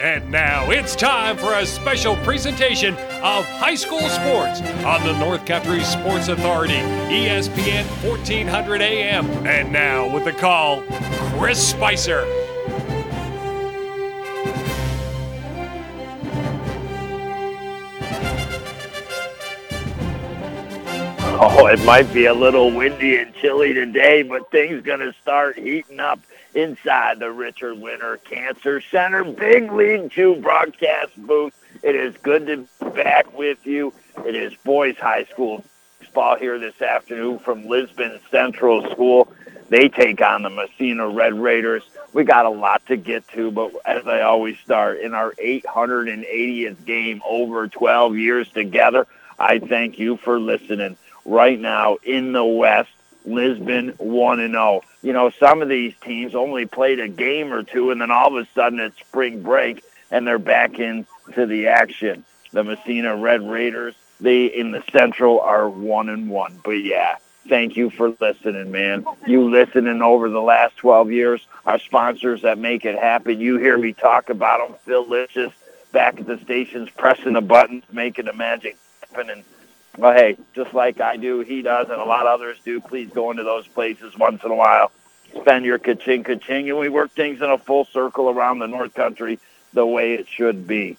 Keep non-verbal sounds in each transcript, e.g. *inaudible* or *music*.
And now it's time for a special presentation of high school sports on the North Country Sports Authority, ESPN 1400 AM. And now with the call, Chris Spicer. Oh, it might be a little windy and chilly today, but things going to start heating up inside the Richard Winter Cancer Center Big League 2 broadcast booth. It is good to be back with you. It is boys high school baseball here this afternoon from Lisbon Central School. They take on the Massena Red Raiders. We got a lot to get to, but as I always start, in our 880th game over 12 years together, I thank you for listening right now in the West. Lisbon 1 and 0. You know, some of these teams only played a game or two and then all of a sudden it's spring break and they're back into the action. The Massena Red Raiders, they in the Central are 1 and 1. But yeah, thank you for listening, man. You listening over the last 12 years, our sponsors that make it happen. You hear me talk about them, Phil Licious back at the stations pressing the buttons, making the magic happen and well, hey, just like I do, he does, and a lot of others do. Please go into those places once in a while. Spend your ka-ching, ka-ching, and we work things in a full circle around the North Country the way it should be.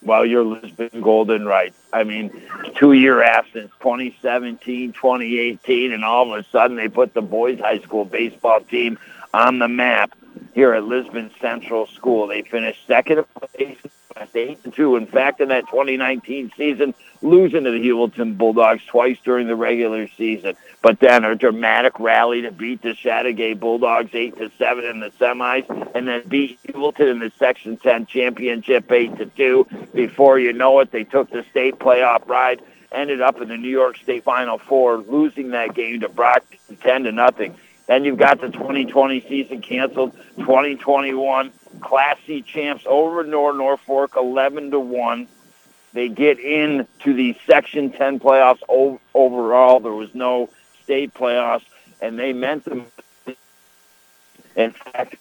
Well, you're Lisbon Golden right. I mean, two-year absence, 2017, 2018, and all of a sudden they put the boys' high school baseball team on the map here at Lisbon Central School. They finished second place eight and two. In fact, in that 2019 season, losing to the Heuvelton Bulldogs twice during the regular season, but then a dramatic rally to beat the Chateaugay Bulldogs eight to seven in the semis, and then beat Heuvelton in the Section 10 championship eight to two. Before you know it, they took the state playoff ride. Ended up in the New York State Final Four, losing that game to Brockton ten to nothing. Then you've got the 2020 season canceled. 2021 Class C champs over North Norfolk, 11 to one. They get into the Section 10 playoffs overall. There was no state playoffs, and they meant them. In fact,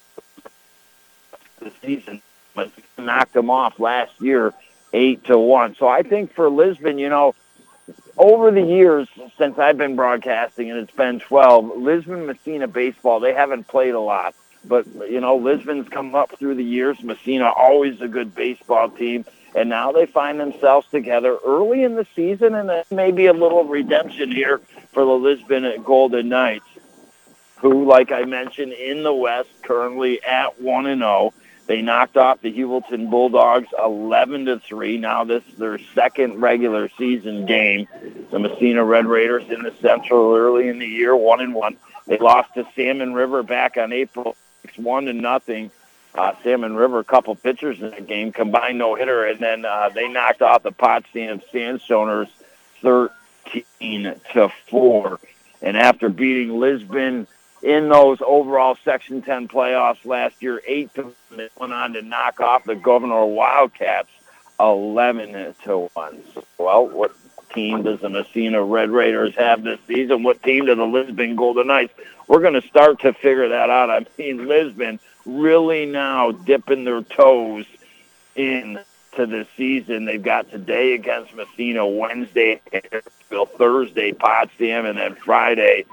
the season but knocked them off last year, eight to one. So I think for Lisbon, you know, over the years since I've been broadcasting, and it's been 12, Lisbon Massena baseball, they haven't played a lot. But, you know, Lisbon's come up through the years. Massena, always a good baseball team. And now they find themselves together early in the season, and maybe a little redemption here for the Lisbon Golden Knights, who, like I mentioned, in the West, currently at 1 and 0. They knocked off the Heuvelton Bulldogs 11 to 3. Now this is their second regular season game. The Massena Red Raiders in the Central early in the year, 1 and 1. They lost to Salmon River back on April 6, 1 to nothing. Uh, Salmon River, a couple pitchers in the game, combined no hitter, and then uh, they knocked off the Potsdam Sandstoners 13 to 4. And after beating Lisbon in those overall Section 10 playoffs last year, 8 to 1, went on to knock off the Gouverneur Wildcats 11 to 1. Well, what team does the Massena Red Raiders have this season? What team do the Lisbon Golden Knights? We're going to start to figure that out. I mean, Lisbon really now dipping their toes in to the season. They've got today against Massena, Wednesday, Thursday, Potsdam, and then Friday,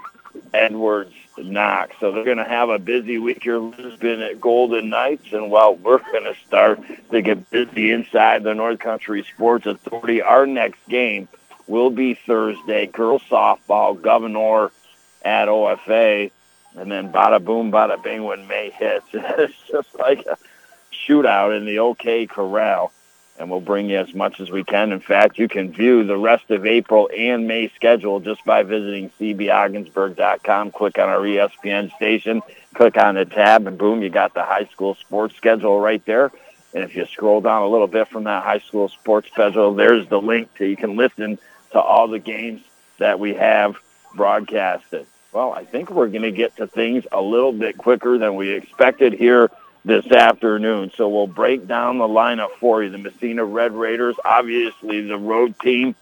Edwards Knox. So they're going to have a busy week here, Lisbon at Golden Knights, and while we're going to start to get busy inside the North Country Sports Authority. Our next game will be Thursday, girls softball, Gouverneur at OFA, and then bada boom, bada bing when May hits. *laughs* it's just like a shootout in the OK Corral. And we'll bring you as much as we can. In fact, you can view the rest of April and May schedule just by visiting cbogginsburg.com. Click on our ESPN station, click on the tab, and boom, you got the high school sports schedule right there. And if you scroll down a little bit from that high school sports schedule, there's the link to you can listen to all the games that we have broadcasted. Well, I think we're going to get to things a little bit quicker than we expected here this afternoon. So we'll break down the lineup for you. The Massena Red Raiders, obviously the road team,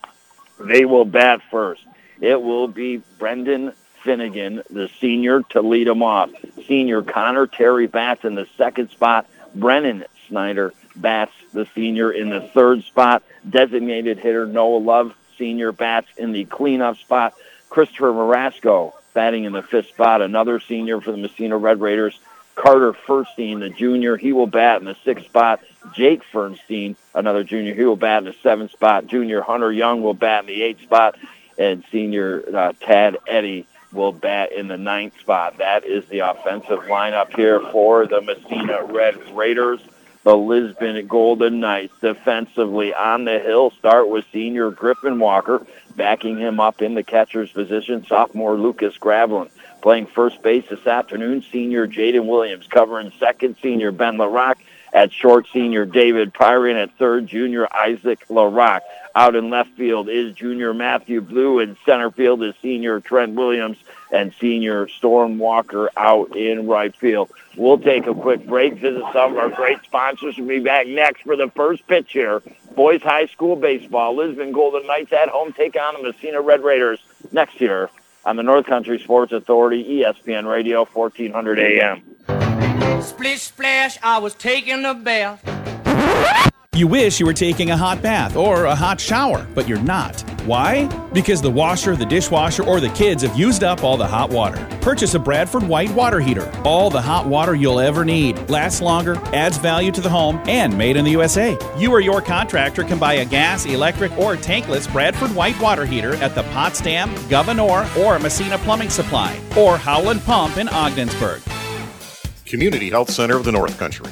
they will bat first. It will be Brendan Finnegan, the senior, to lead them off. Senior Connor Terry bats in the second spot. Brennan Snyder bats the senior in the third spot. Designated hitter Noah Love, senior, bats in the cleanup spot. Christopher Marasco batting in the fifth spot, another senior for the Massena Red Raiders. Carter Fernstein, the junior, he will bat in the sixth spot. Jake Fernstein, another junior, he will bat in the seventh spot. Junior Hunter Young will bat in the eighth spot. And senior uh, Tad Eddy will bat in the ninth spot. That is the offensive lineup here for the Massena Red Raiders. The Lisbon Golden Knights defensively on the hill start with senior Griffin Walker backing him up in the catcher's position. Sophomore Lucas Gravelin playing first base this afternoon. Senior Jaden Williams covering second. Senior Ben LaRock at short. Senior David Pyrian at third. Junior Isaac LaRock. Out in left field is junior Matthew Blue, and center field is senior Trent Williams and senior Storm Walker out in right field. We'll take a quick break, visit some of our great sponsors. We'll be back next for the first pitch here. Boys High School Baseball. Lisbon Golden Knights at home take on the Massena Red Raiders next year on the North Country Sports Authority, ESPN Radio, 1400 AM. Splish splash, I was taking a bath. You wish you were taking a hot bath or a hot shower, but you're not. Why? Because the washer, the dishwasher, or the kids have used up all the hot water. Purchase a Bradford White water heater. All the hot water you'll ever need. Lasts longer, adds value to the home, and made in the USA. You or your contractor can buy a gas, electric, or tankless Bradford White water heater at the Potsdam, Gouverneur, or Massena Plumbing Supply, or Howland Pump in Ogdensburg. Community Health Center of the North Country.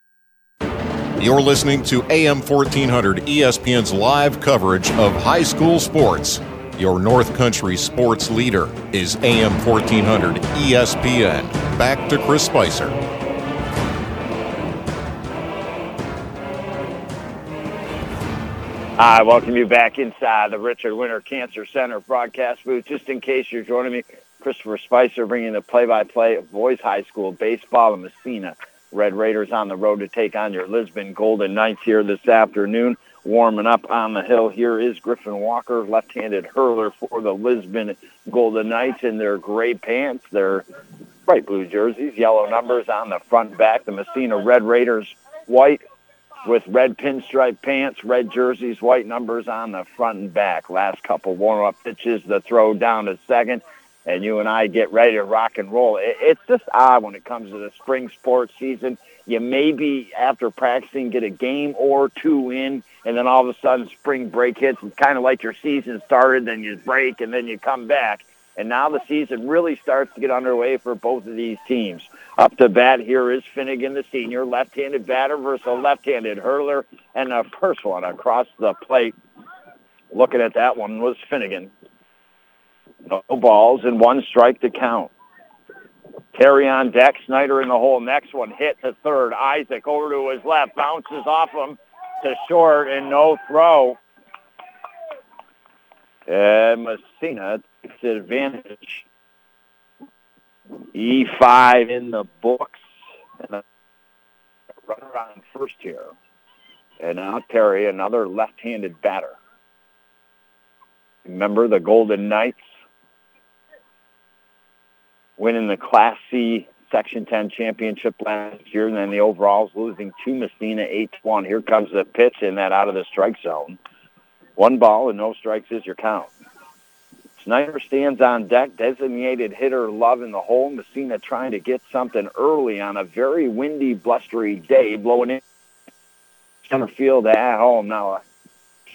You're listening to AM 1400 ESPN's live coverage of high school sports. Your North Country sports leader is AM 1400 ESPN. Back to Chris Spicer. I welcome you back inside the Richard Winter Cancer Center broadcast booth. Just in case you're joining me, Christopher Spicer bringing the play-by-play of boys high school baseball in Massena. Red Raiders on the road to take on your Lisbon Golden Knights here this afternoon. Warming up on the hill here is Griffin Walker, left-handed hurler for the Lisbon Golden Knights in their gray pants, their bright blue jerseys, yellow numbers on the front back. The Massena Red Raiders white with red pinstripe pants, red jerseys, white numbers on the front and back. Last couple warm-up pitches, the throw down to second, and you and I get ready to rock and roll. It's just odd when it comes to the spring sports season. You maybe after practicing get a game or two in, and then all of a sudden spring break hits. It's kind of like your season started, then you break, and then you come back. And now the season really starts to get underway for both of these teams. Up to bat here is Finnegan, the senior, left-handed batter versus a left-handed hurler, and the first one across the plate. Looking at that one was Finnegan. No balls and one strike to count. Terry on deck. Snyder in the hole. Next one hit to third. Isaac over to his left. Bounces off him to short and no throw. And Massena takes advantage. E5 in the books. And a runner on first here. And now Terry, another left-handed batter. Remember the Golden Knights winning the Class C Section 10 championship last year, and then the overalls losing to Massena 8-1. Here comes the pitch in that out of the strike zone. One ball and no strikes is your count. Snyder stands on deck, designated hitter Love in the hole. Massena trying to get something early on a very windy, blustery day, blowing in center field at home. Now a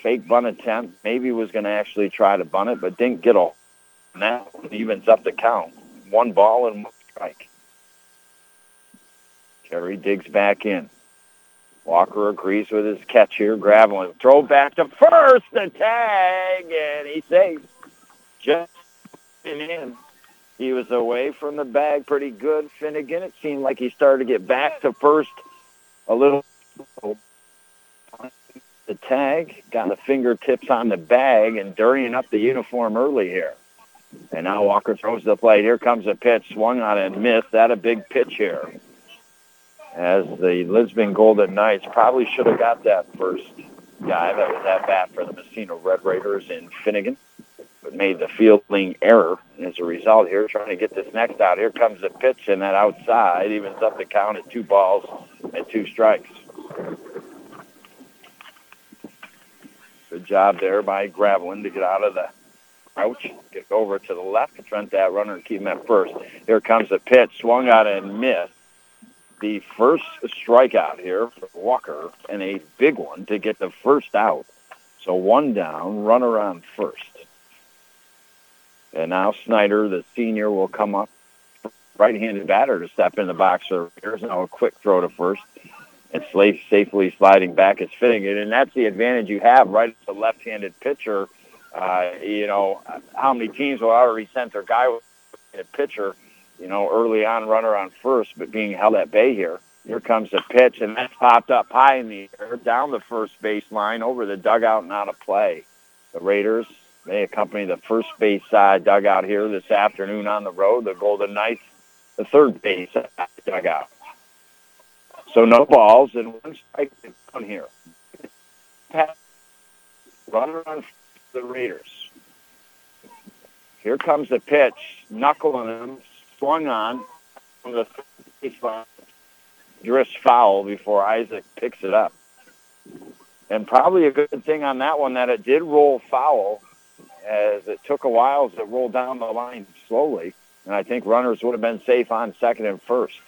fake bunt attempt. Maybe was going to actually try to bunt it, but didn't get a. That evens up the count. One ball and one strike. Terry digs back in. Walker agrees with his catch here. Gravelin. Throw back to first. The tag, and he's safe. Just in. He was away from the bag pretty good. Finnegan, it seemed like he started to get back to first a little. the tag, got the fingertips on the bag, and dirtying up the uniform early here. And now Walker throws the plate. Here comes a pitch, swung on and missed. That a big pitch here. As the Lisbon Golden Knights probably should have got that first guy that was at bat for the Massena Red Raiders in Finnegan, but made the fielding error. And as a result, here trying to get this next out. Here comes the pitch, and that outside evens up the count at two balls and two strikes. Good job there by Gravelin to get out of the crouch, get over to the left, Trent that runner and keep him at first. Here comes the pitch, swung out and missed. The first strikeout here for Walker, and a big one to get the first out. So one down, runner on first. And now Snyder, the senior, will come up. Right-handed batter to step in the box. So here's now a quick throw to first and Slade safely sliding back is fitting it, and that's the advantage you have right as a left-handed pitcher. Uh, you know, how many teams will already send their guy with a pitcher, you know, early on, runner on first, but being held at bay here. Here comes the pitch, and that's popped up high in the air, down the first base line, over the dugout, and out of play. The Raiders, they accompany the first base side dugout here this afternoon on the road. The Golden Knights, the third base dugout. So no balls and one strike down here. Runner on the Raiders. Here comes the pitch, knuckling him, swung on from the baseline. Foul before Isaac picks it up. And probably a good thing on that one that it did roll foul as it took a while it rolled down the line slowly. And I think runners would have been safe on second and first.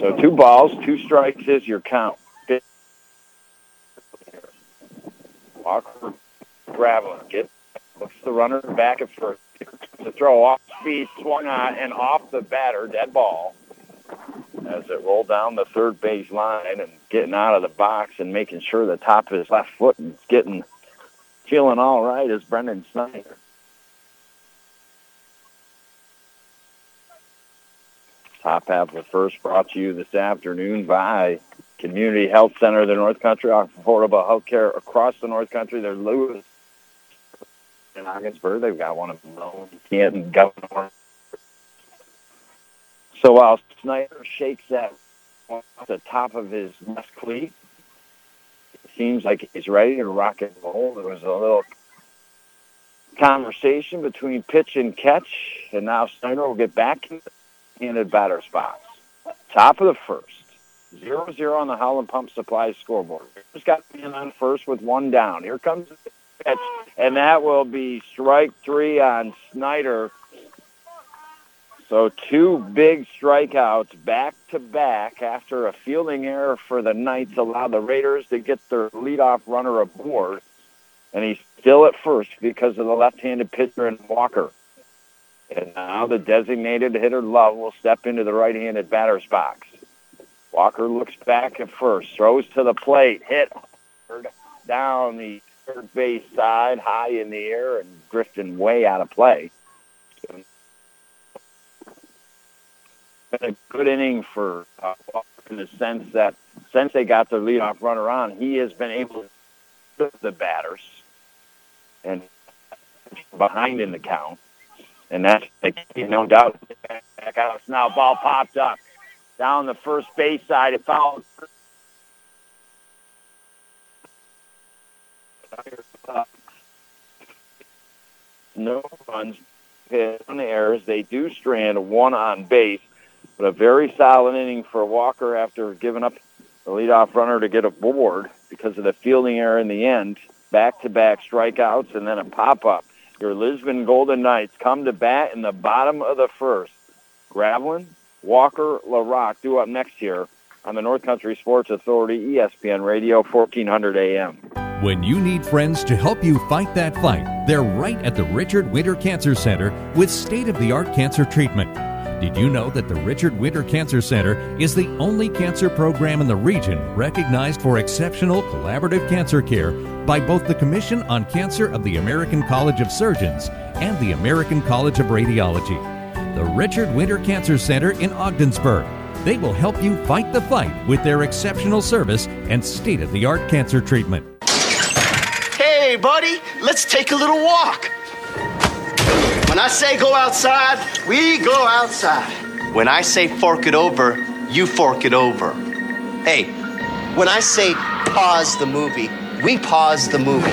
So two balls, two strikes is your count. Walker gravel. Get looks the runner back at first. The throw off speed, swung on and off the batter, dead ball. As it rolled down the third base line and getting out of the box and making sure the top of his left foot is getting feeling all right is Brendan Snyder. Top half of first brought to you this afternoon by Community Health Center of the North Country, affordable health care across the North Country. They're Lewis in Ogdensburg. They've got one of in Canton, Gouverneur. So while Snyder shakes that off the top of his left cleat, it seems like he's ready to rock and roll. There was a little conversation between pitch and catch, and now Snyder will get back in the handed batter spots. Top of the first. Zero zero on the Howland Pump Supply scoreboard. Just got in on first with one down. Here comes and that will be strike three on Snyder. So two big strikeouts back to back after a fielding error for the Knights allowed the Raiders to get their leadoff runner aboard. And he's still at first because of the left-handed pitcher in Walker. And now the designated hitter Love will step into the right-handed batter's box. Walker looks back at first, throws to the plate, hit down the third base side, high in the air, and drifting way out of play. Been a good inning for uh, in the sense that since they got their leadoff runner on, he has been able to the batters and behind in the count. And that's no doubt back out. Now ball popped up down the first base side. It fouled. No runs hit on errors. They do strand one on base, but a very solid inning for Walker after giving up the leadoff runner to get aboard because of the fielding error in the end. Back-to-back strikeouts and then a pop-up. Your Lisbon Golden Knights come to bat in the bottom of the first. Gravelin, Walker, LaRock due up next year on the North Country Sports Authority, ESPN Radio, 1400 AM. When you need friends to help you fight that fight, they're right at the Richard Winter Cancer Center with state of the art cancer treatment. Did you know that the Richard Winter Cancer Center is the only cancer program in the region recognized for exceptional collaborative cancer care by both the Commission on Cancer of the American College of Surgeons and the American College of Radiology? The Richard Winter Cancer Center in Ogdensburg, They will help you fight the fight with their exceptional service and state of the art cancer treatment. Hey, buddy, let's take a little walk. When I say go outside, we go outside. When I say fork it over, you fork it over. Hey, when I say pause the movie, we pause the movie.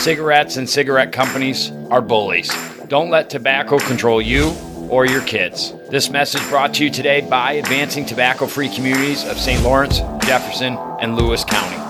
Cigarettes and cigarette companies are bullies. Don't let tobacco control you or your kids. This message brought to you today by Advancing Tobacco Free Communities of St. Lawrence, Jefferson, and Lewis County.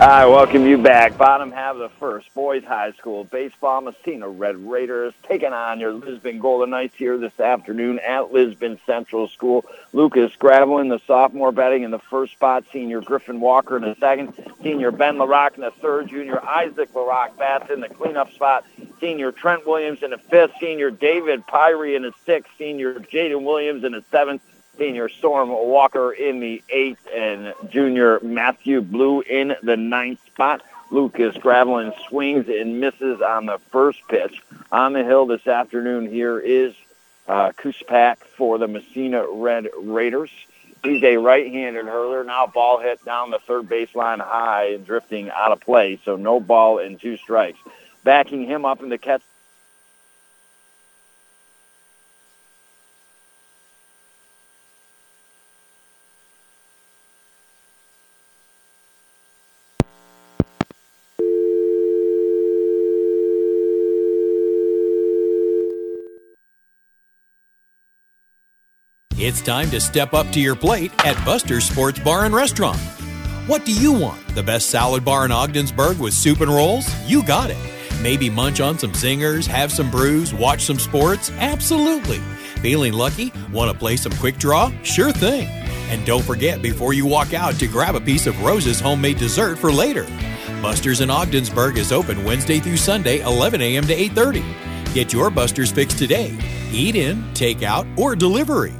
I welcome you back. Bottom half of the first, boys high school baseball. Massena Red Raiders taking on your Lisbon Golden Knights here this afternoon at Lisbon Central School. Lucas Gravelin, the sophomore, batting in the first spot. Senior Griffin Walker in the second. Senior Ben LaRock in the third. Junior Isaac LaRock bats in the cleanup spot. Senior Trent Williams in the fifth. Senior David Pyrie in the sixth. Senior Jaden Williams in the seventh senior Storm Walker in the eighth, and junior Matthew Blue in the ninth spot. Lucas Gravelin swings and misses on the first pitch. On the hill this afternoon here is uh, Kuspak for the Massena Red Raiders. He's a right-handed hurler. Now ball hit down the third baseline high and drifting out of play, so no ball and two strikes. Backing him up in the catch It's time to step up to your plate at Buster's Sports Bar and Restaurant. What do you want? The best salad bar in Ogdensburg with soup and rolls? You got it. Maybe munch on some zingers, have some brews, watch some sports? Absolutely. Feeling lucky? Want to play some quick draw? Sure thing. And don't forget before you walk out to grab a piece of Rose's homemade dessert for later. Buster's in Ogdensburg is open Wednesday through Sunday, 11 a.m. to 8:30. Get your Buster's fix today. Eat in, take out, or delivery.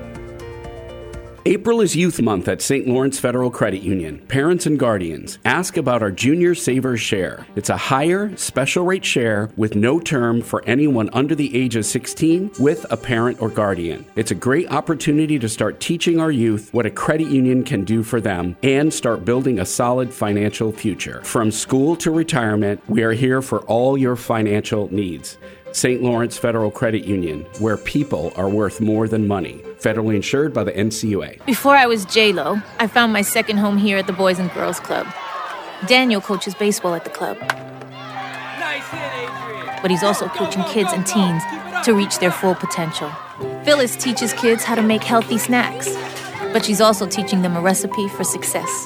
April is Youth Month at St. Lawrence Federal Credit Union. Parents and guardians, ask about our Junior Savers Share. It's a higher, special rate share with no term for anyone under the age of 16 with a parent or guardian. It's a great opportunity to start teaching our youth what a credit union can do for them and start building a solid financial future. From school to retirement, we are here for all your financial needs. St. Lawrence Federal Credit Union, where people are worth more than money. Federally insured by the NCUA. Before I was J-Lo, I found my second home here at the Boys and Girls Club. Daniel coaches baseball at the club. But he's also coaching kids and teens to reach their full potential. Phyllis teaches kids how to make healthy snacks, but she's also teaching them a recipe for success.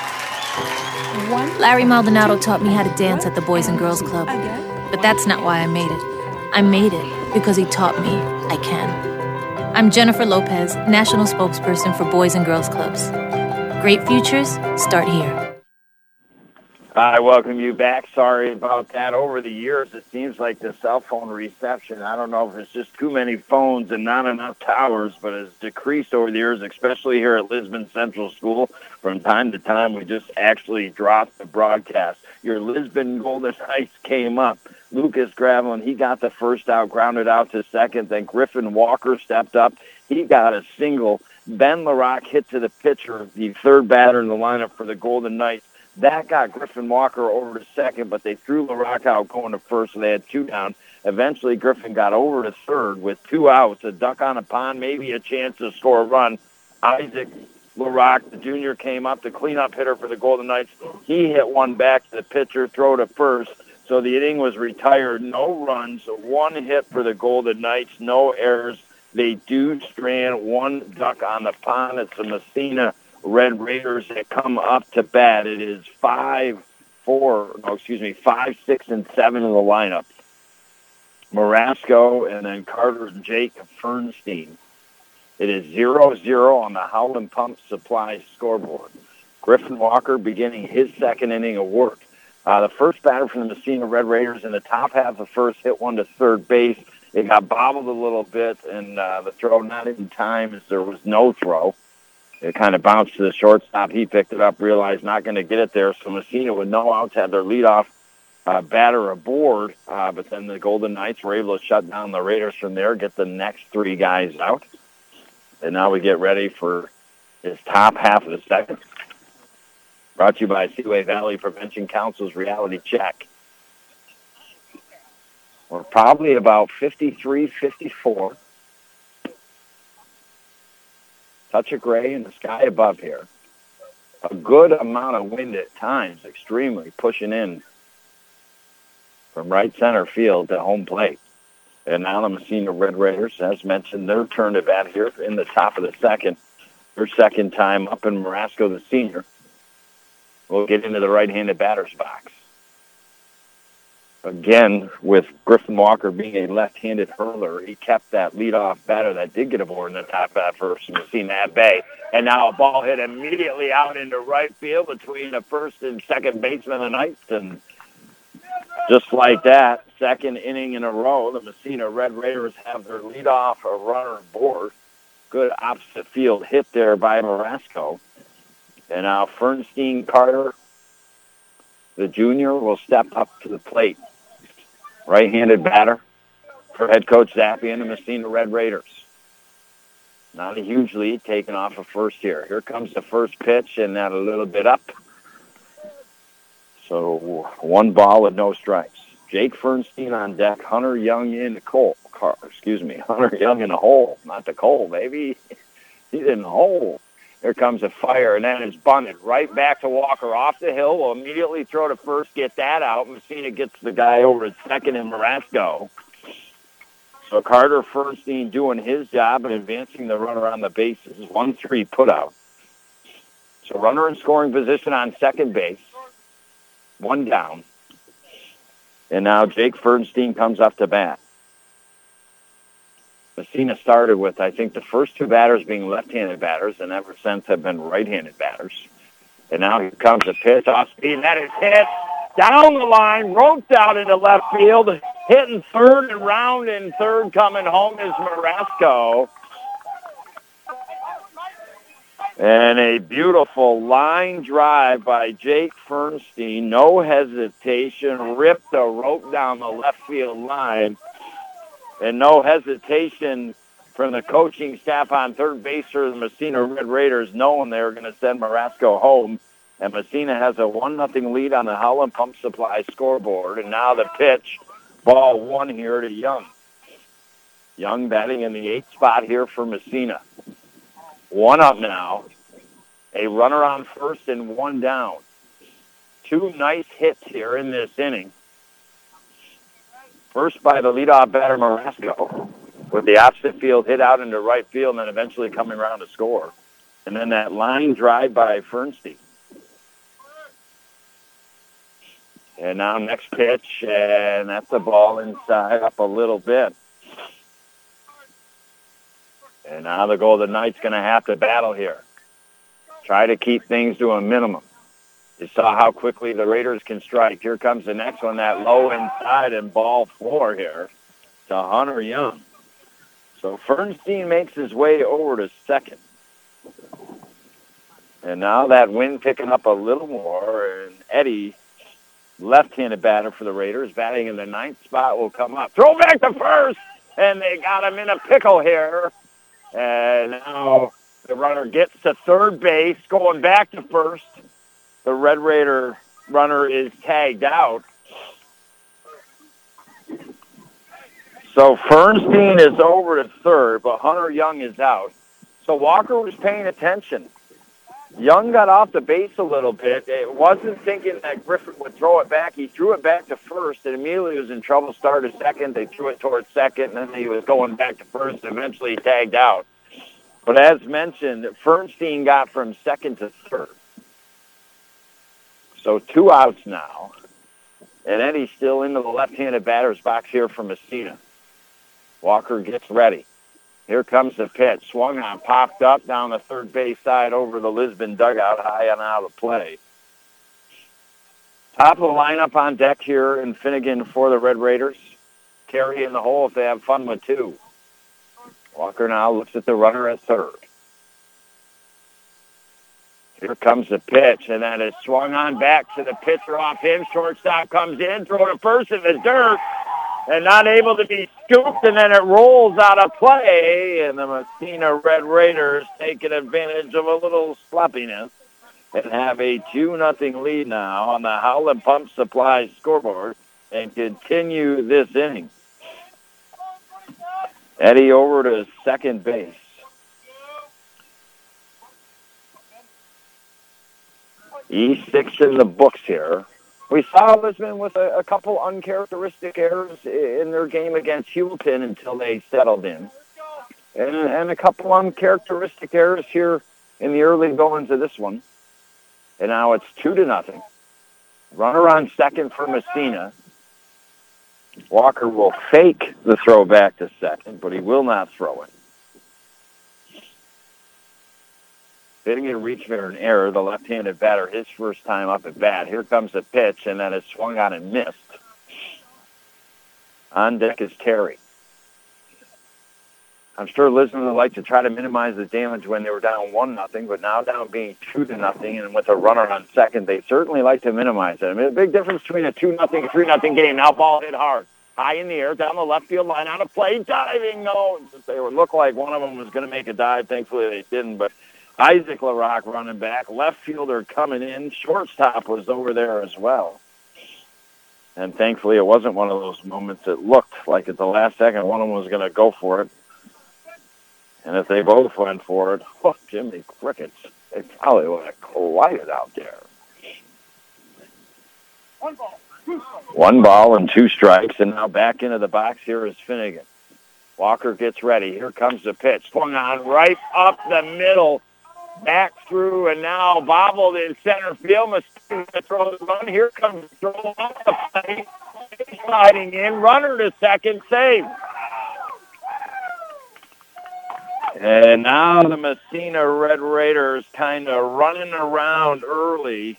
One, Larry Maldonado taught me how to dance at the Boys and Girls Club. But that's not why I made it. I made it because he taught me I can. I'm Jennifer Lopez, National Spokesperson for Boys and Girls Clubs. Great futures start here. I welcome you back. Sorry about that. Over the years, it seems like the cell phone reception, I don't know if it's just too many phones and not enough towers, but it's decreased over the years, especially here at Lisbon Central School. From time to time, we just actually dropped the broadcast. Your Lisbon Golden Knights came up. Lucas Gravelin, he got the first out, grounded out to second. Then Griffin Walker stepped up. He got a single. Ben LaRock hit to the pitcher, the third batter in the lineup for the Golden Knights That got Griffin Walker over to second, but they threw LaRock out going to first, so they had two down. Eventually, Griffin got over to third with two outs, a duck on a pond, maybe a chance to score a run. Isaac LaRock, the junior, came up, the cleanup hitter for the Golden Knights. He hit one back to the pitcher, throw to first. So the inning was retired. No runs, one hit for the Golden Knights, no errors. They do strand one duck on the pond. It's a Massena Red Raiders that come up to bat. It is five, four, no, excuse me, five, six, and seven in the lineup. Marasco and then Carter and Jake Fernstein. It is 0-0 on the Howland Pump Supply scoreboard. Griffin Walker beginning his second inning of work. Uh, the first batter from the Massena Red Raiders in the top half of first hit one to third base. It got bobbled a little bit, and uh, the throw not in time as there was no throw. It kind of bounced to the shortstop. He picked it up, realized not going to get it there. So Massena with no outs had their leadoff uh, batter aboard, uh, but then the Golden Knights were able to shut down the Raiders from there, get the next three guys out. And now we get ready for this top half of the second. Brought to you by Seaway Valley Prevention Council's Reality Check. We're probably about 53, 54. Touch of gray in the sky above here. A good amount of wind at times, extremely pushing in from right center field to home plate. And now the Massena Red Raiders, as mentioned, their turn to bat here in the top of the second. Their second time up in Marasco, the senior. We'll get into the right-handed batter's box. Again, with Griffin Walker being a left-handed hurler, he kept that leadoff batter that did get aboard in the top bat first and seen that bay. And now a ball hit immediately out into right field between the first and second baseman of the Knights. And just like that, second inning in a row, the Massena Red Raiders have their leadoff a runner aboard. Good opposite field hit there by Marasco. And now Fernstein Carter, the junior, will step up to the plate. Right-handed batter for head coach Zappy and the Massena Red Raiders. Not a huge lead taken off of first here. Here comes the first pitch and that a little bit up. So one ball with no strikes. Jake Fernstein on deck. Hunter Young in the coal. Car, excuse me, *laughs* Hunter Young in the hole, not the coal, baby. *laughs* He's in the hole. Here comes a fire, and then it's bunted right back to Walker off the hill. Will immediately throw to first, get that out. Massena gets the guy over at second in Marasco. So Carter Fernstein doing his job and advancing the runner on the bases. One three put out. So runner in scoring position on second base. One down. And now Jake Fernstein comes up to bat. Massena started with, I think, the first two batters being left-handed batters, and ever since have been right-handed batters. And now here comes a pitch off speed, that is hit down the line, roped out into left field, hitting third and round and third coming home is Marasco. And a beautiful line drive by Jake Fernstein. No hesitation. Ripped the rope down the left field line. And no hesitation from the coaching staff on third base for the Massena Red Raiders, knowing they were going to send Marasco home. And Massena has a 1 nothing lead on the Howland Pump Supply scoreboard. And now the pitch, ball one here to Young. Young batting in the eighth spot here for Massena. One up now. A runner on first and one down. Two nice hits here in this inning. First by the leadoff batter, Marasco, with the opposite field hit out into right field and then eventually coming around to score. And then that line drive by Fernstein. And now next pitch, and that's a ball inside up a little bit. And now the Golden Knights going to have to battle here. Try to keep things to a minimum. You saw how quickly the Raiders can strike. Here comes the next one, that low inside and ball four here to Hunter Young. So Fernstein makes his way over to second. And now that wind picking up a little more, and Eddie, left-handed batter for the Raiders, batting in the ninth spot, will come up. Throw back to first, and they got him in a pickle here. And now the runner gets to third base, going back to first. The Red Raider runner is tagged out. So Fernstein is over to third, but Hunter Young is out. So Walker was paying attention. Young got off the base a little bit. It wasn't thinking that Griffin would throw it back. He threw it back to first and immediately was in trouble. Started second. They threw it towards second, and then he was going back to first. And eventually, he tagged out. But as mentioned, Fernstein got from second to third. So two outs now. And Eddie's still into the left-handed batter's box here for Massena. Walker gets ready. Here comes the pitch. Swung on, popped up down the third base side over the Lisbon dugout, high and out of play. Top of the lineup on deck here in Finnegan for the Red Raiders. Carry in the hole if they have fun with two. Walker now looks at the runner at third. Here comes the pitch, and that is swung on back to the pitcher off him. Shortstop comes in, throw to first in the dirt, and not able to be scooped, and then it rolls out of play, and the Massena Red Raiders taking advantage of a little sloppiness and have a 2 nothing lead now on the Howland Pump Supply scoreboard and continue this inning. Eddie over to second base. E6 in the books here. We saw Lisbon with a, a couple uncharacteristic errors in their game against Heuvelton until they settled in. And, and a couple uncharacteristic errors here in the early goings of this one. And now it's two to nothing. Runner on second for Massena. Walker will fake the throw back to second, but he will not throw it. A reach for an error, the left-handed batter, his first time up at bat. Here comes the pitch, and then it's swung on and missed. On deck is Terry. I'm sure Lisbon would like to try to minimize the damage when they were down one nothing, but now down being two to nothing, and with a runner on second, they certainly like to minimize it. I mean, a big difference between a two nothing, three nothing game. Now ball hit hard, high in the air, down the left field line, out of play, diving. No, they would look like one of them was going to make a dive. Thankfully, they didn't. But Isaac LaRock running back, left fielder coming in, shortstop was over there as well. And thankfully, it wasn't one of those moments that looked like at the last second one of them was going to go for it. And if they both went for it, *laughs* oh, Jimmy Crickets, they probably would have collided out there. One ball. One ball and two strikes, and now back into the box here is Finnegan. Walker gets ready. Here comes the pitch. Swung on right up the middle back through and now bobbled in center field. Mistake throw the run. Here comes the throw off the plate. Sliding in. Runner to second. Save. And now the Massena Red Raiders kind of running around early.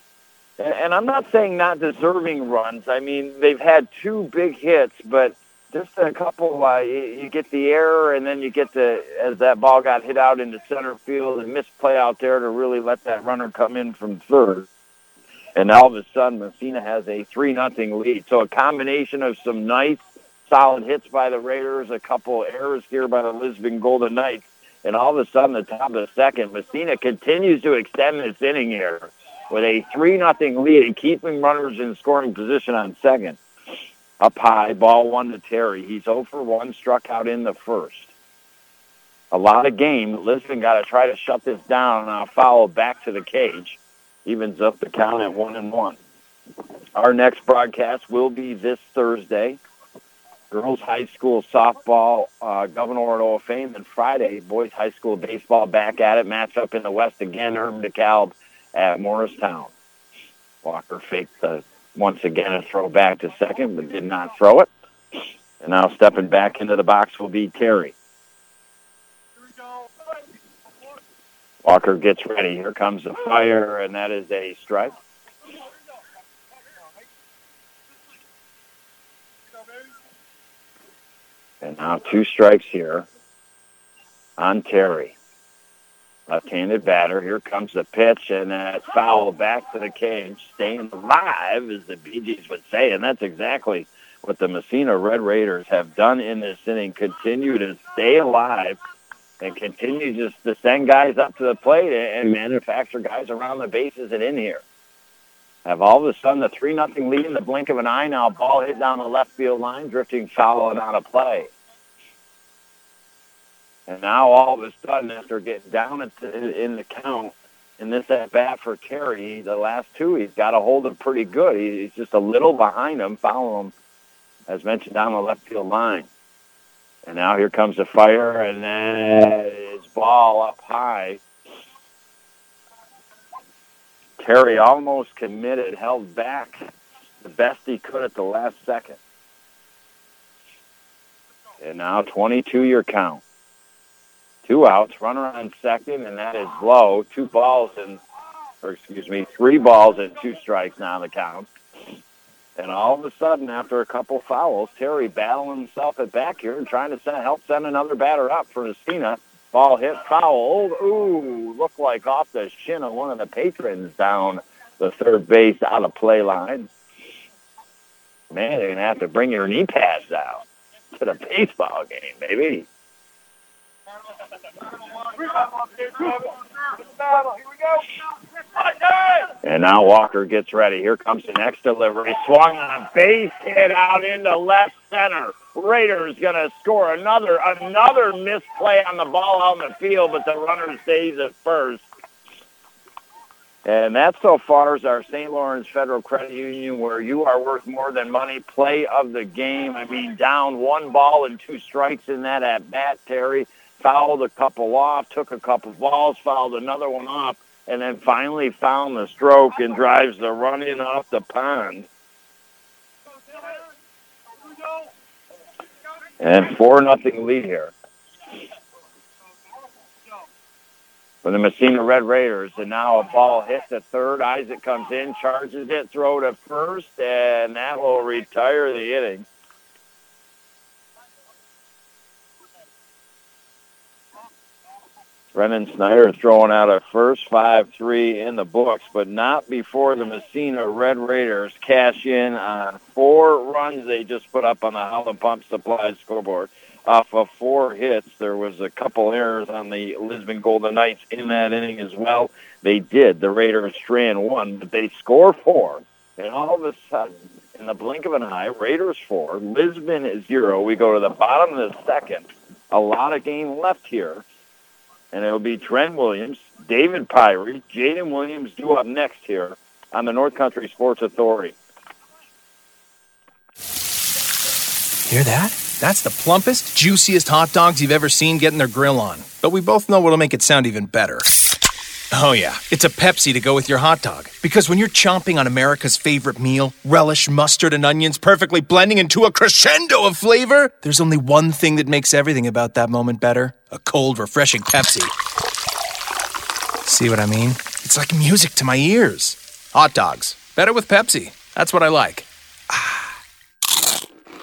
And I'm not saying not deserving runs. I mean, they've had two big hits, but just a couple. Uh, you, you get the error, and then you get the as that ball got hit out into center field and misplay out there to really let that runner come in from third. And all of a sudden, Massena has a three nothing lead. So a combination of some nice, solid hits by the Raiders, a couple errors here by the Lisbon Golden Knights, and all of a sudden, the top of the second, Massena continues to extend its inning here with a three nothing lead and keeping runners in scoring position on second up high, ball one to Terry. He's 0 for 1, struck out in the first. A lot of game. Lisbon got to try to shut this down, and I'll follow back to the cage. Evens up the count at 1 and 1. Our next broadcast will be this Thursday. Girls High School softball, uh, Gouverneur of Fame, and Friday, boys high school baseball back at it. Matchup in the West again, Herb DeKalb at Morristown. Walker faked the once again, a throw back to second, but did not throw it. And now stepping back into the box will be Terry. Walker gets ready. Here comes the fire, and that is a strike. And now two strikes here on Terry. Left-handed batter. Here comes the pitch, and that foul back to the cage. Staying alive, as the Bee Gees would say, and that's exactly what the Massena Red Raiders have done in this inning. Continue to stay alive and continue just to send guys up to the plate and manufacture guys around the bases and in here. have all of a sudden the 3 nothing lead in the blink of an eye. Now ball hit down the left field line, drifting foul and out of play. And now all of a sudden, after getting down in the count in this at bat for Terry, the last two, he's got a hold of pretty good. He's just a little behind him, following him, as mentioned, down the left field line. And now here comes the fire, and is ball up high. Terry almost committed, held back the best he could at the last second. And now 22 year count. Two outs, runner on second, and that is low. Two balls and, or excuse me, three balls and two strikes now the count. And all of a sudden, after a couple fouls, Terry battling himself at back here and trying to send, help send another batter up for Massena. Ball hit foul. Ooh, looked like off the shin of one of the patrons down the third base out of play line. Man, you're going to have to bring your knee pads out to the baseball game, baby. And now Walker gets ready. Here comes the next delivery. Swung on a base hit out into left center. Raiders going to score another another misplay on the ball out in the field, but the runner stays at first. And that so far is our St. Lawrence Federal Credit Union where you are worth more than money. Play of the game. I mean, down one ball and two strikes in that at bat, Terry fouled a couple off, took a couple balls, fouled another one off, and then finally found the stroke and drives the run in off the pond. And four nothing lead here. For the Massena Red Raiders, and now a ball hits the third. Isaac comes in, charges it, throw to first, and that will retire the inning. Brennan Snyder is throwing out a first 5-3 in the books, but not before the Massena Red Raiders cash in on four runs they just put up on the Howland Pump Supply scoreboard. Off of four hits, there was a couple errors on the Lisbon Golden Knights in that inning as well. They did. The Raiders strand one, but they score four. And all of a sudden, in the blink of an eye, Raiders four, Lisbon zero. We go to the bottom of the second. A lot of game left here and it'll be Trent Williams, David Pyrie, Jaden Williams due up next here on the North Country Sports Authority. Hear that? That's the plumpest, juiciest hot dogs you've ever seen getting their grill on. But we both know what'll make it sound even better. Oh, yeah, it's a Pepsi to go with your hot dog. Because when you're chomping on America's favorite meal, relish, mustard, and onions perfectly blending into a crescendo of flavor, there's only one thing that makes everything about that moment better a cold, refreshing Pepsi. See what I mean? It's like music to my ears. Hot dogs. Better with Pepsi. That's what I like.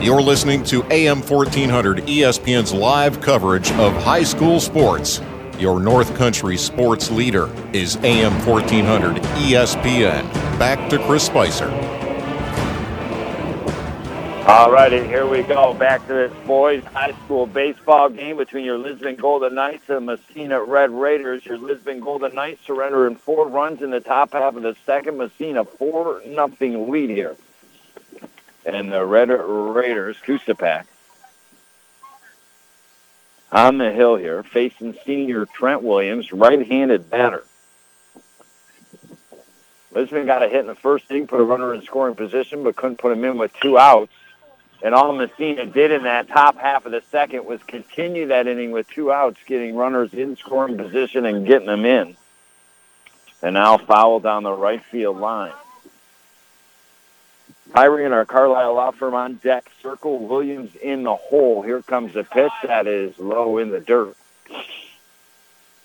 You're listening to AM 1400 ESPN's live coverage of high school sports. Your North Country sports leader is AM 1400 ESPN. Back to Chris Spicer. All righty, here we go. Back to this boys high school baseball game between your Lisbon Golden Knights and Massena Red Raiders. Your Lisbon Golden Knights surrendering four runs in the top half of the second. Massena four nothing lead here and the Red Raiders, Kusapak, on the hill here, facing senior Trent Williams, right-handed batter. Lisbon got a hit in the first inning, put a runner in scoring position, but couldn't put him in with two outs. And all Massena did in that top half of the second was continue that inning with two outs, getting runners in scoring position and getting them in. And now foul down the right field line. Hiring and our Carlisle law firm on deck. Circle Williams in the hole. Here comes the pitch that is low in the dirt.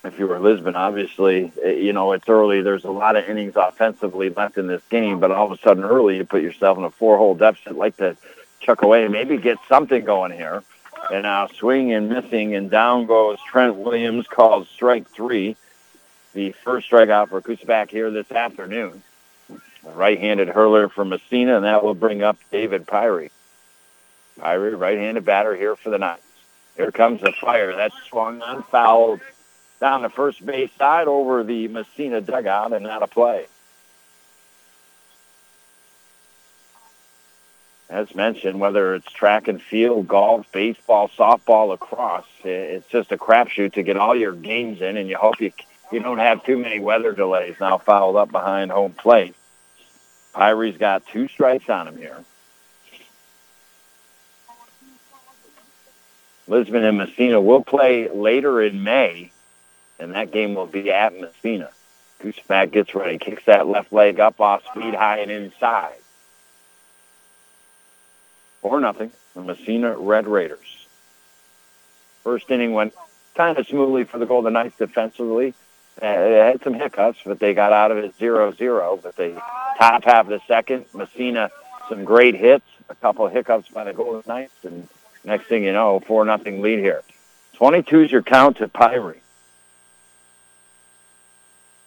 if you were Lisbon, obviously, eh, you know, it's early. There's a lot of innings offensively left in this game, but all of a sudden early, you put yourself in a four-hole deficit, like to chuck away and maybe get something going here. And now swing and missing, and down goes Trent Williams, called strike three. The first strikeout for Kuspak here this afternoon. A right-handed hurler for Massena, and that will bring up David Pyrie. Pyrie, right-handed batter here for the Knights. Here comes the fire. That's swung on, fouled down the first base side over the Massena dugout and out of play. As mentioned, whether it's track and field, golf, baseball, softball, lacrosse, it's just a crapshoot to get all your games in, and you hope you you don't have too many weather delays. Now fouled up behind home plate. Pyrie's got two strikes on him here. Lisbon and Massena will play later in May and that game will be at Massena. Gooseback gets ready, kicks that left leg up off speed high and inside. Four nothing. The Massena Red Raiders. First inning went kind of smoothly for the Golden Knights defensively. Uh, they had some hiccups, but they got out of it 0-0. But the top half of the second, Massena, some great hits, a couple of hiccups by the Golden Knights, and next thing you know, four nothing lead here. 22 is your count to Pyrie.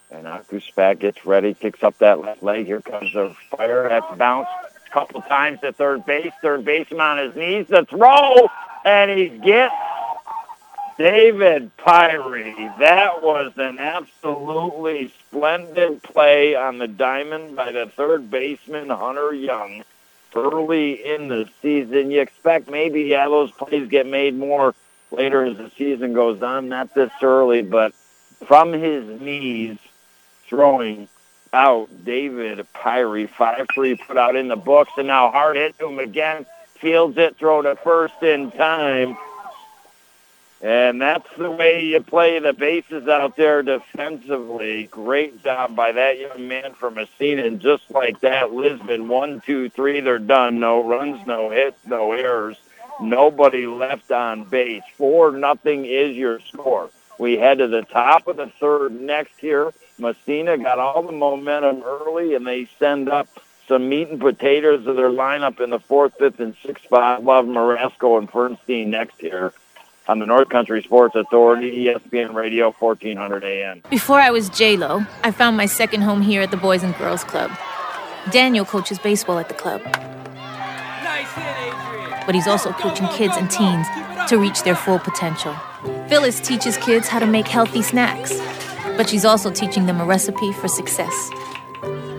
And Akuspak gets ready, kicks up that left leg. Here comes the fire. That's bounced a couple times to third base. Third baseman on his knees. The throw, and he gets David Pyrie. That was an absolutely splendid play on the diamond by the third baseman, Hunter Young, early in the season. You expect maybe, yeah, those plays get made more later as the season goes on, not this early, but from his knees, throwing out David Pyrie. 5-3 put out in the books, and now hard hit to him again. Fields it, throw to first in time. And that's the way you play the bases out there defensively. Great job by that young man from Massena. And just like that, Lisbon, one, two, three, they're done. No runs, no hits, no errors. Nobody left on base. Four nothing is your score. We head to the top of the third next here. Massena got all the momentum early, and they send up some meat and potatoes of their lineup in the fourth, fifth, and sixth spot. Love Marasco and Fernstein next here on the North Country Sports Authority, ESPN Radio, 1400 AM. Before I was J-Lo, I found my second home here at the Boys and Girls Club. Daniel coaches baseball at the club. Nice hit, Adrian. But he's also coaching kids and teens to reach their full potential. Phyllis teaches kids how to make healthy snacks but she's also teaching them a recipe for success.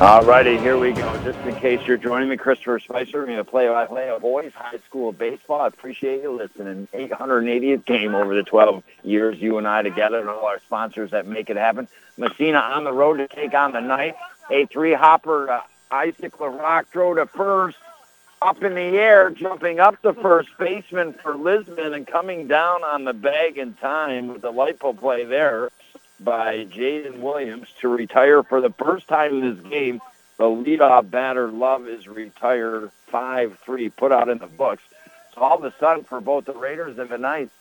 All righty, here we go. Just in case you're joining me, Christopher Spicer, going to play by play of boys high school baseball. I appreciate you listening. 880th game over the 12 years you and I together, and all our sponsors that make it happen. Massena on the road to take on the night. A three hopper uh, Isaac throw to first, up in the air, jumping up the first baseman for Lisbon and coming down on the bag in time with the lipo play there by Jaden Williams to retire for the first time in this game. The leadoff batter, Love, is retired 5-3, put out in the books. So all of a sudden, for both the Raiders and the Knights,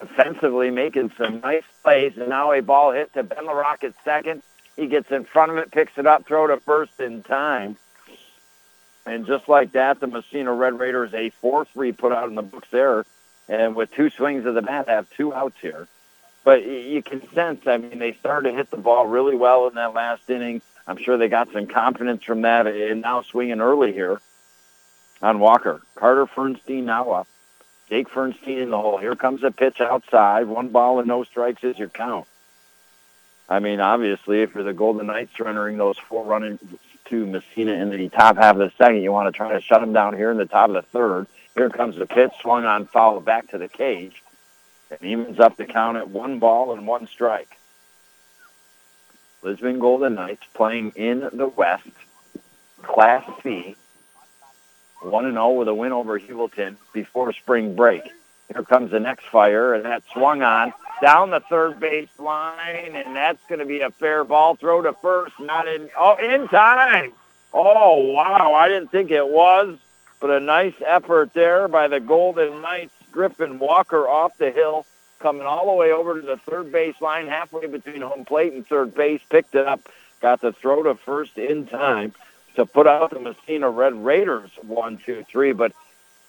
offensively making some nice plays, and now a ball hit to Ben LaRock at second. He gets in front of it, picks it up, throw to first in time. And just like that, the Massena Red Raiders, a 4-3 put out in the books there. And with two swings of the bat, have two outs here but you can sense. I mean, they started to hit the ball really well in that last inning. I'm sure they got some confidence from that and now swinging early here on Walker. Carter Fernstein now up. Jake Fernstein in the hole. Here comes a pitch outside. One ball and no strikes is your count. I mean, obviously, if you're the Golden Knights surrendering those four running to Massena in the top half of the second, you want to try to shut them down here in the top of the third. Here comes the pitch, swung on foul back to the cage. And evens up the count at one ball and one strike. Lisbon Golden Knights playing in the West, Class C, 1 0 with a win over Heuvelton before spring break. Here comes the next fire, and that swung on down the third base line, and that's going to be a fair ball. Throw to first, not in. Oh, in time. Oh, wow. I didn't think it was, but a nice effort there by the Golden Knights. Griffin Walker off the hill, coming all the way over to the third base line, halfway between home plate and third base, picked it up, got the throw to first in time to put out the Massena Red Raiders one, two, three. But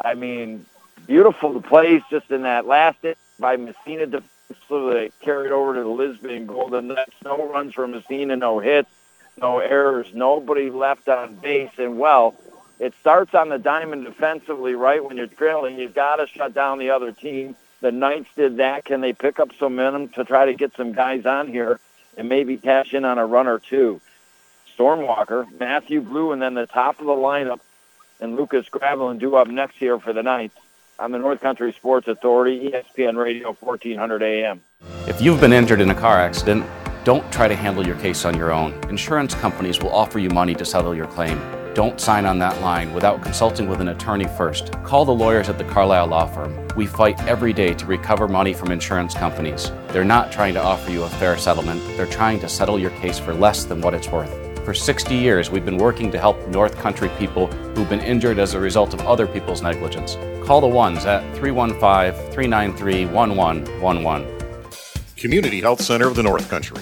I mean, beautiful plays just in that last hit by Massena defensively carried over to the Lisbon Golden Knights. No runs for Massena, no hits, no errors, nobody left on base, and well, it starts on the diamond defensively, right? When you're trailing, you've got to shut down the other team. The Knights did that. Can they pick up some momentum to try to get some guys on here and maybe cash in on a run or two? Storm Walker, Matthew Blue, and then the top of the lineup, and Lucas Gravelin do up next here for the Knights on the North Country Sports Authority, ESPN Radio, 1400 AM. If you've been injured in a car accident, don't try to handle your case on your own. Insurance companies will offer you money to settle your claim. Don't sign on that line without consulting with an attorney first. Call the lawyers at the Carlisle Law Firm. We fight every day to recover money from insurance companies. They're not trying to offer you a fair settlement, they're trying to settle your case for less than what it's worth. For 60 years, we've been working to help North Country people who've been injured as a result of other people's negligence. Call the ones at 315 393 1111. Community Health Center of the North Country.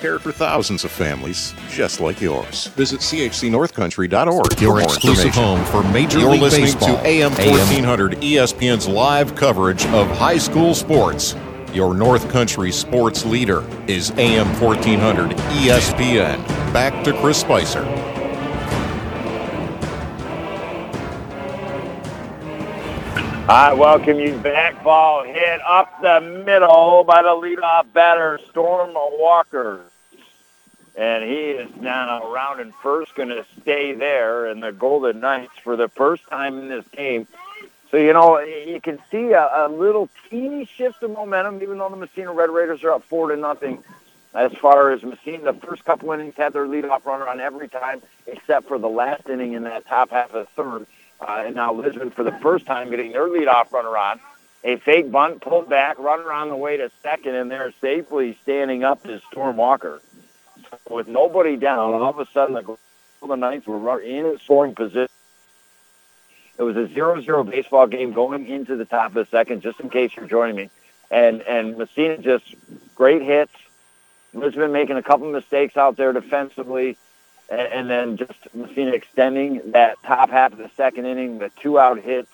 cared for thousands of families just like yours. Visit chcnorthcountry.org for Your more exclusive information. home for Major You're League listening Baseball. to AM 1400 ESPN's live coverage of high school sports. Your North Country sports leader is AM 1400 ESPN. Back to Chris Spicer. I welcome you back. Ball hit up the middle by the leadoff batter, Storm Walker. And he is now around first going to stay there. And the Golden Knights, for the first time in this game, so you know you can see a, a little teeny shift of momentum, even though the Massena Red Raiders are up four to nothing. As far as Massena, the first couple innings had their leadoff runner on every time, except for the last inning in that top half of the third. Uh, and now Lisbon, for the first time, getting their leadoff runner on. A fake bunt, pulled back, runner on the way to second, and they're safely standing up is Storm Walker. With nobody down, all of a sudden the Golden Knights were in a scoring position. It was a 0-0 baseball game going into the top of the second, just in case you're joining me. And and Massena just great hits. Lisbon making a couple mistakes out there defensively and, and then just Massena extending that top half of the second inning, the two out hits,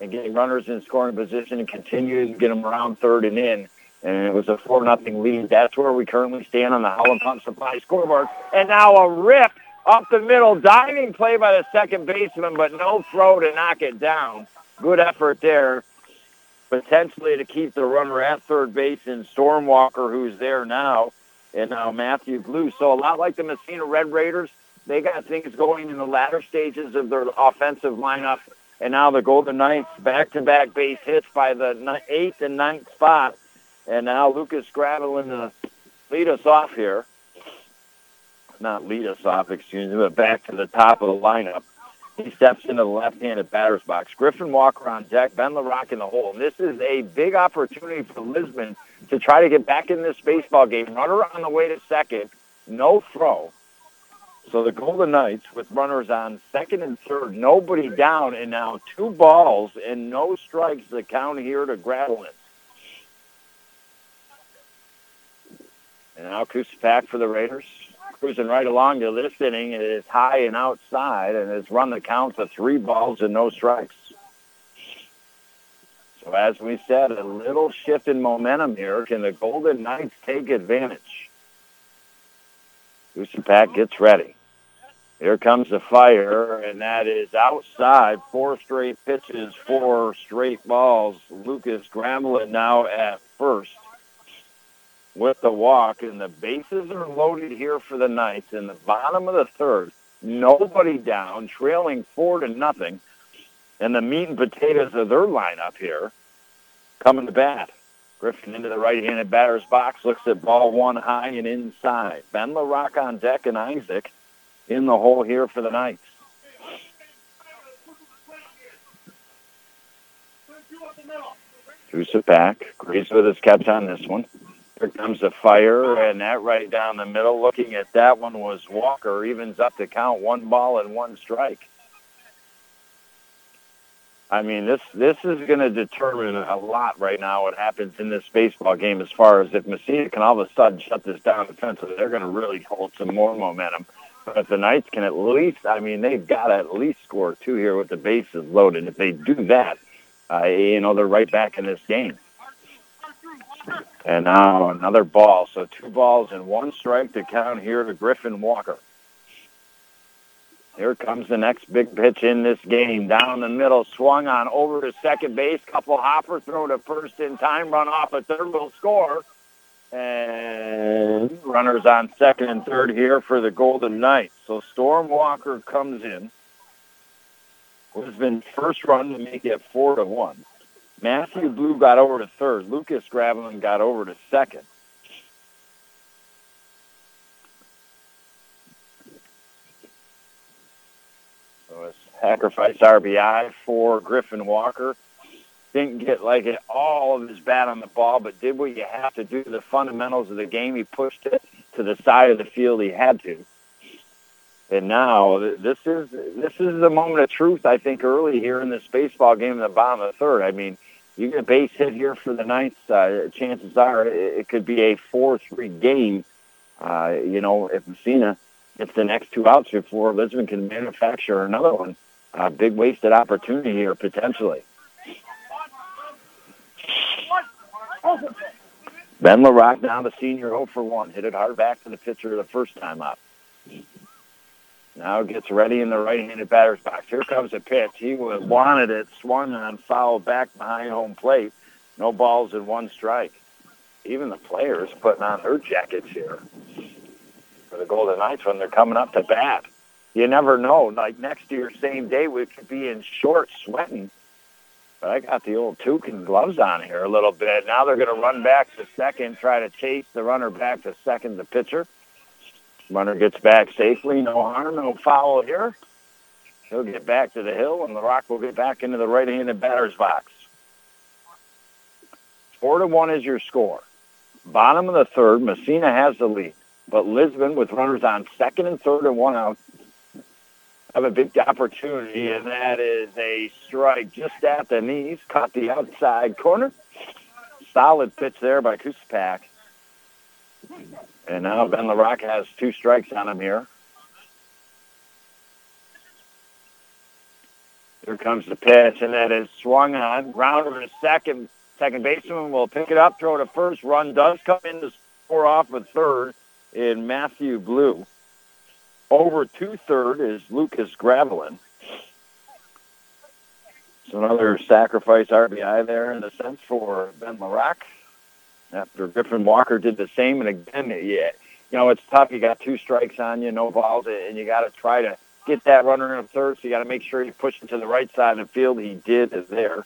and getting runners in scoring position and continuing to get them around third and in. And it was a four nothing lead. That's where we currently stand on the Howland Pump Supply scoreboard. And now a rip up the middle, diving play by the second baseman, but no throw to knock it down. Good effort there. Potentially to keep the runner at third base in Storm Walker, who's there now and now Matthew Blue. So a lot like the Massena Red Raiders, they got things going in the latter stages of their offensive lineup. And now the Golden Knights back-to-back base hits by the eighth and ninth spot. And now Lucas Gravelin to uh, lead us off here. Not lead us off, excuse me, but back to the top of the lineup. He steps into the left-handed batter's box. Griffin Walker on deck, Ben LaRock in the hole. And this is a big opportunity for Lisbon to try to get back in this baseball game. Runner on the way to second, no throw. So the Golden Knights with runners on second and third, nobody down, and now two balls and no strikes the count here to Gravelin. And now Kusapak for the Raiders. Cruising right along to this inning. It is high and outside and has run the count to three balls and no strikes. So as we said, a little shift in momentum here. Can the Golden Knights take advantage? Kusapak gets ready. Here comes the fire, and that is outside. Four straight pitches, four straight balls. Lucas Gravelin now at first with the walk, and the bases are loaded here for the Knights in the bottom of the third. Nobody down, trailing four to nothing, and the meat and potatoes of their lineup here coming to bat. Griffin into the right-handed batter's box, looks at ball one high and inside. Ben LaRock on deck and Isaac in the hole here for the Knights. Kusapak agrees with his catch on this one. Here comes the fire, and that right down the middle. Looking at that one was Walker. Evens up to count one ball and one strike. I mean, this this is going to determine a lot right now what happens in this baseball game as far as if Massena can all of a sudden shut this down defensively, they're going to really hold some more momentum. But if the Knights can at least, I mean, they've got to at least score two here with the bases loaded. If they do that, uh, you know, they're right back in this game. And now another ball. So two balls and one strike to count here to Griffin Walker. Here comes the next big pitch in this game. Down the middle, swung on over to second base. Couple hopper, throw to first in time, run off a third, will score. And runners on second and third here for the Golden Knights. So Storm Walker comes in. Has been first run to make it four to one. Matthew Blue got over to third. Lucas Gravelin got over to second. So a sacrifice RBI for Griffin Walker. Didn't get like it all of his bat on the ball, but did what you have to do. The fundamentals of the game, he pushed it to the side of the field he had to. And now this is this is the moment of truth. I think early here in this baseball game in the bottom of the third. I mean, you get a base hit here for the ninth. Uh, chances are it, could be a four-three game. Uh, you know, if Massena gets the next two outs before Lisbon can manufacture another one, uh, big wasted opportunity here potentially. Ben LaRock now the senior 0 for 1. Hit it hard back to the pitcher the first time up. Now gets ready in the right-handed batter's box. Here comes a pitch. He wanted it, swung on, foul back behind home plate. No balls in one strike. Even the players putting on their jackets here for the Golden Knights when they're coming up to bat. You never know. Like next year, same day, we could be in shorts, sweating. But I got the old toucan gloves on here a little bit. Now they're going to run back to second, try to chase the runner back to second, the pitcher. Runner gets back safely. No harm, no foul here. He'll get back to the hill, and the Rock will get back into the right-handed batter's box. Four to one is your score. Bottom of the third, Massena has the lead, but Lisbon, with runners on second and third and one out, have a big opportunity, and that is a strike just at the knees, caught the outside corner. Solid pitch there by Kusapak. And now Ben LaRock has two strikes on him here. Here comes the pitch, and that is swung on. Rounder to second. Second baseman will pick it up, throw to first. Run does come in to score off a third in Matthew Blue. Over two-third is Lucas Gravelin. So another sacrifice RBI there in a sense for Ben LaRock after Griffin Walker did the same. And again, yeah, you know, it's tough. You got two strikes on you, no balls, and you got to try to get that runner in third. So you got to make sure you push it to the right side of the field. He did is there.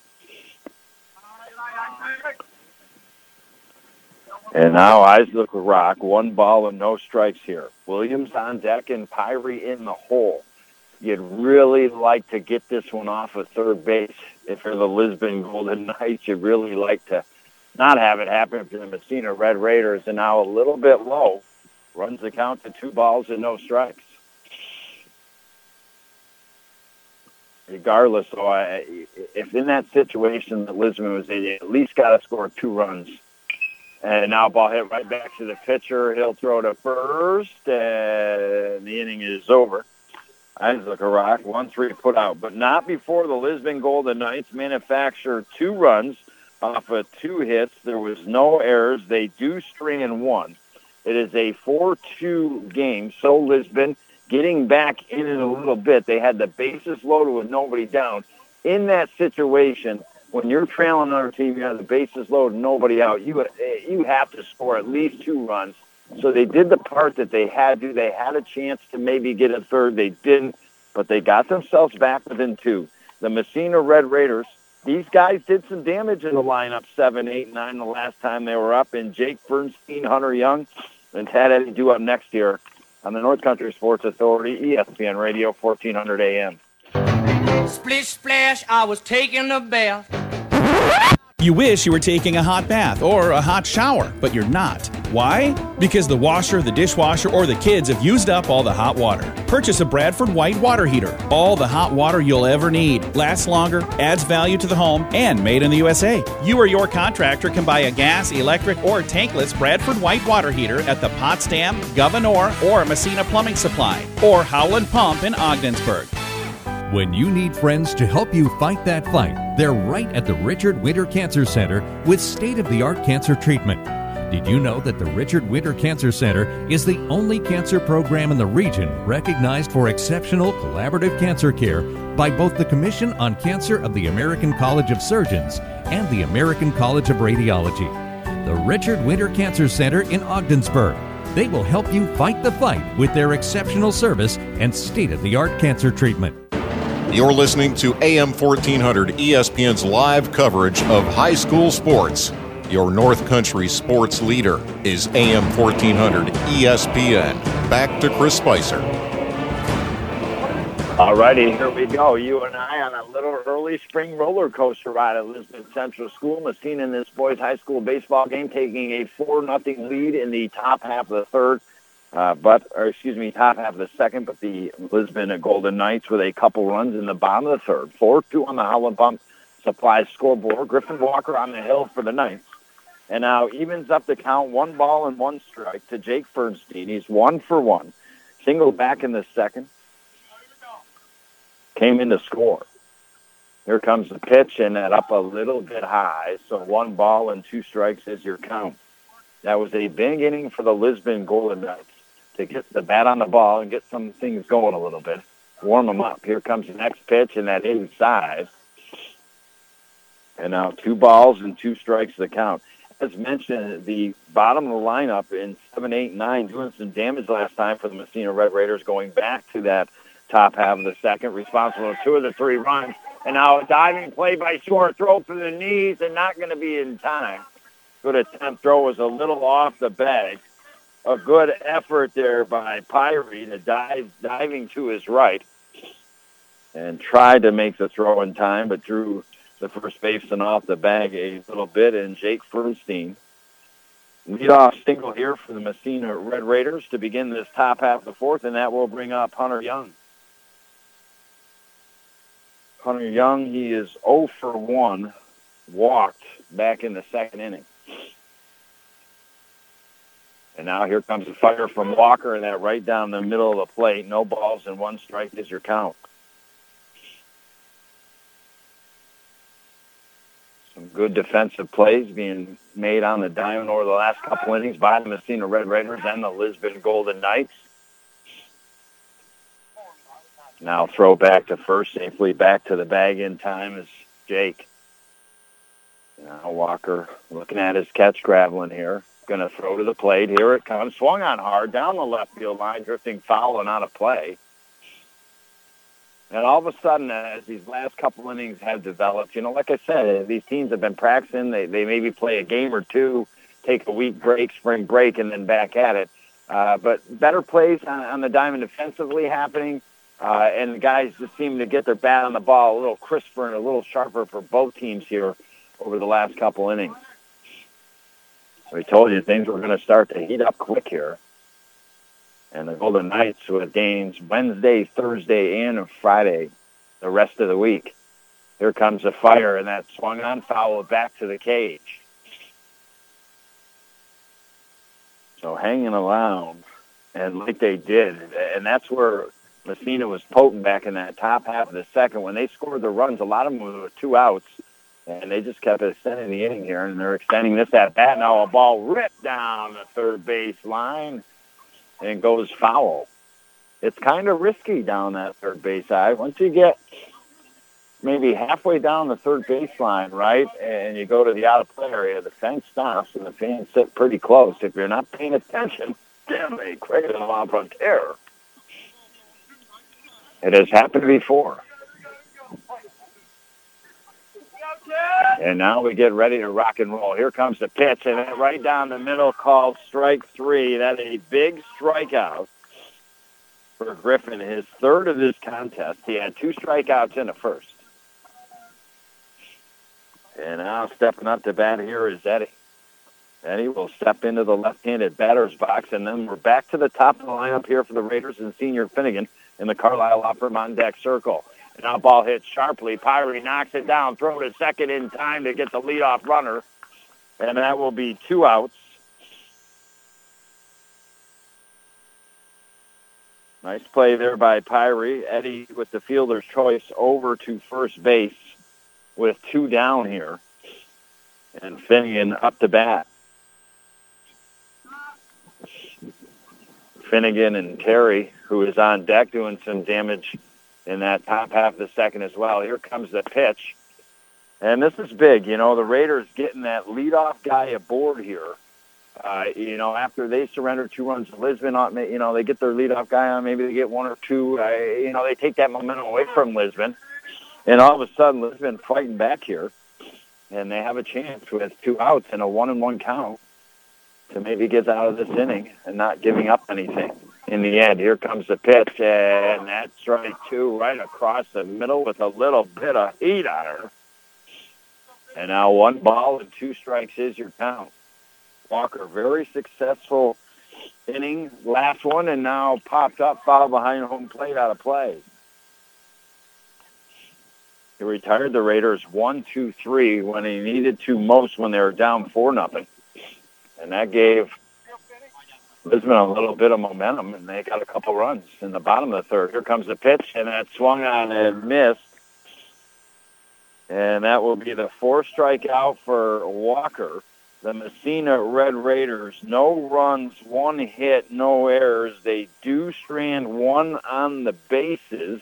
And now Isaac Rock, one ball and no strikes here. Williams on deck and Pyrie in the hole. You'd really like to get this one off of third base. If you're the Lisbon Golden Knights, you'd really like to not have it happen for the Massena Red Raiders. And now a little bit low. Runs the count to two balls and no strikes. Regardless, so I, if in that situation that Lisbon was in, at least got to score two runs And now ball hit right back to the pitcher. He'll throw to first, and the inning is over. Isaac Rock, one three put out, but not before the Lisbon Golden Knights manufacture two runs off of two hits. There was no errors. They do string in one. It is a 4-2 game. So Lisbon getting back in it a little bit. They had the bases loaded with nobody down. In that situation, when you're trailing another team, you have the bases loaded, nobody out. You you have to score at least two runs. So they did the part that they had to. They had a chance to maybe get a third. They didn't, but they got themselves back within two. The Massena Red Raiders. These guys did some damage in the lineup, seven, eight, nine, the last time they were up. And Jake Fernstein, Hunter Young, and Tad Eddie do up next year on the North Country Sports Authority, ESPN Radio, 1400 AM. Splish splash, I was taking a bath. You wish you were taking a hot bath or a hot shower, but you're not. Why? Because the washer, the dishwasher, or the kids have used up all the hot water. Purchase a Bradford White water heater. All the hot water you'll ever need. Lasts longer, adds value to the home, and made in the USA. You or your contractor can buy a gas, electric, or tankless Bradford White water heater at the Potsdam, Gouverneur, or Massena Plumbing Supply, or Howland Pump in Ogdensburg. When you need friends to help you fight that fight, they're right at the Richard Winter Cancer Center with state of the art cancer treatment. Did you know that the Richard Winter Cancer Center is the only cancer program in the region recognized for exceptional collaborative cancer care by both the Commission on Cancer of the American College of Surgeons and the American College of Radiology? The Richard Winter Cancer Center in Ogdensburg. They will help you fight the fight with their exceptional service and state of the art cancer treatment. You're listening to AM 1400 ESPN's live coverage of high school sports. Your North Country sports leader is AM 1400 ESPN. Back to Chris Spicer. All righty, here we go. You and I on a little early spring roller coaster ride at Lisbon Central School. Massena in this boys' high school baseball game taking a 4 nothing lead in the top half of the third. Uh, but, or excuse me, top half of the second, but the Lisbon Golden Knights with a couple runs in the bottom of the third. 4-2 on the Howland Pump Supply scoreboard. Griffin Walker on the hill for the Knights. And now evens up the count, one ball and one strike to Jake Fernstein. He's one for one. Single back in the second. Came in to score. Here comes the pitch, and that up a little bit high. So one ball and two strikes is your count. That was a big inning for the Lisbon Golden Knights to get the bat on the ball and get some things going a little bit, warm them up. Here comes the next pitch, and that inside. And now two balls and two strikes to count. As mentioned, the bottom of the lineup in 7, 8, 9 doing some damage last time for the Massena Red Raiders going back to that top half of the second, responsible for two of the three runs. And now a diving play by Short, throw for the knees and not going to be in time. Good attempt throw was a little off the bag a good effort there by Pyrie to dive diving to his right and tried to make the throw in time, but drew the first baseman off the bag a little bit, and Jake Fernstein. Leadoff single here for the Massena Red Raiders to begin this top half of the fourth, and that will bring up Hunter Young. Hunter Young, he is 0 for 1, walked back in the second inning. And now here comes a fire from Walker, and that right down the middle of the plate. No balls and one strike is your count. Some good defensive plays being made on the diamond over the last couple innings by the Massena Red Raiders and the Lisbon Golden Knights. Now throw back to first, safely back to the bag in time is Jake. Now Walker looking at his catch Gravelin here. Going to throw to the plate. Here it comes. Swung on hard down the left field line, drifting foul and out of play. And all of a sudden, uh, as these last couple innings have developed, you know, like I said, uh, these teams have been practicing. They, they maybe play a game or two, take a week break, spring break, and then back at it. Uh, but better plays on, on the diamond defensively happening. Uh, and the guys just seem to get their bat on the ball a little crisper and a little sharper for both teams here over the last couple innings. We told you things were going to start to heat up quick here. And the Golden Knights with games Wednesday, Thursday, and Friday the rest of the week. Here comes a fire, and that swung on foul back to the cage. So hanging around, and like they did, and that's where Massena was potent back in that top half of the second. When they scored the runs, a lot of them were two outs, and they just kept extending the inning here, and they're extending this at bat. Now a ball ripped down the third base line and goes foul. It's kind of risky down that third base side. Once you get maybe halfway down the third base line, right, and you go to the out of play area, the fence stops and the fans sit pretty close. If you're not paying attention, damn, they create lot of terror. It has happened before. And now we get ready to rock and roll. Here comes the pitch, and right down the middle called strike three. That is a big strikeout for Griffin, his third of this contest. He had two strikeouts in the first. And now stepping up to bat here is Eddie. Eddie will step into the left-handed batter's box, and then we're back to the top of the lineup here for the Raiders and Senior Finnegan in the Carlisle Firm deck circle. Now ball hits sharply. Pyrie knocks it down, throw it second in time to get the leadoff runner. And that will be two outs. Nice play there by Pyrie. Eddie with the fielder's choice over to first base with two down here. And Finnegan up to bat. Finnegan and Terry, who is on deck doing some damage in that top half of the second as well. Here comes the pitch. And this is big. You know, the Raiders getting that leadoff guy aboard here. Uh, you know, after they surrender two runs to Lisbon, you know, they get their leadoff guy on. Maybe they get one or two. Uh, you know, they take that momentum away from Lisbon. And all of a sudden, Lisbon fighting back here. And they have a chance with two outs and a one and one count to maybe get out of this inning and not giving up anything. In the end, here comes the pitch, and that's strike two right across the middle with a little bit of heat on her. And now one ball and two strikes is your count. Walker, very successful inning, last one, and now popped up, foul behind home plate out of play. He retired the Raiders one, two, three when he needed to most when they were down four nothing and that gave Lisbon a little bit of momentum, and they got a couple runs in the bottom of the third. Here comes the pitch, and that swung on and missed. And that will be the fourth strikeout for Walker. The Massena Red Raiders, no runs, one hit, no errors. They do strand one on the bases.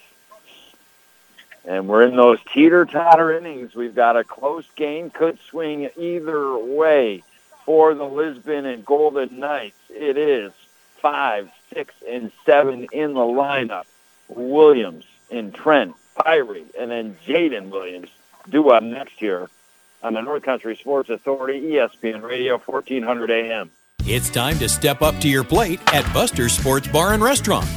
And we're in those teeter-totter innings. We've got a close game, could swing either way for the Lisbon and Golden Knights. It is five, six, and seven in the lineup. Williams and Trent, Pyrie, and then Jaden Williams due up next year on the North Country Sports Authority, ESPN Radio, 1400 AM. It's time to step up to your plate at Buster's Sports Bar and Restaurant.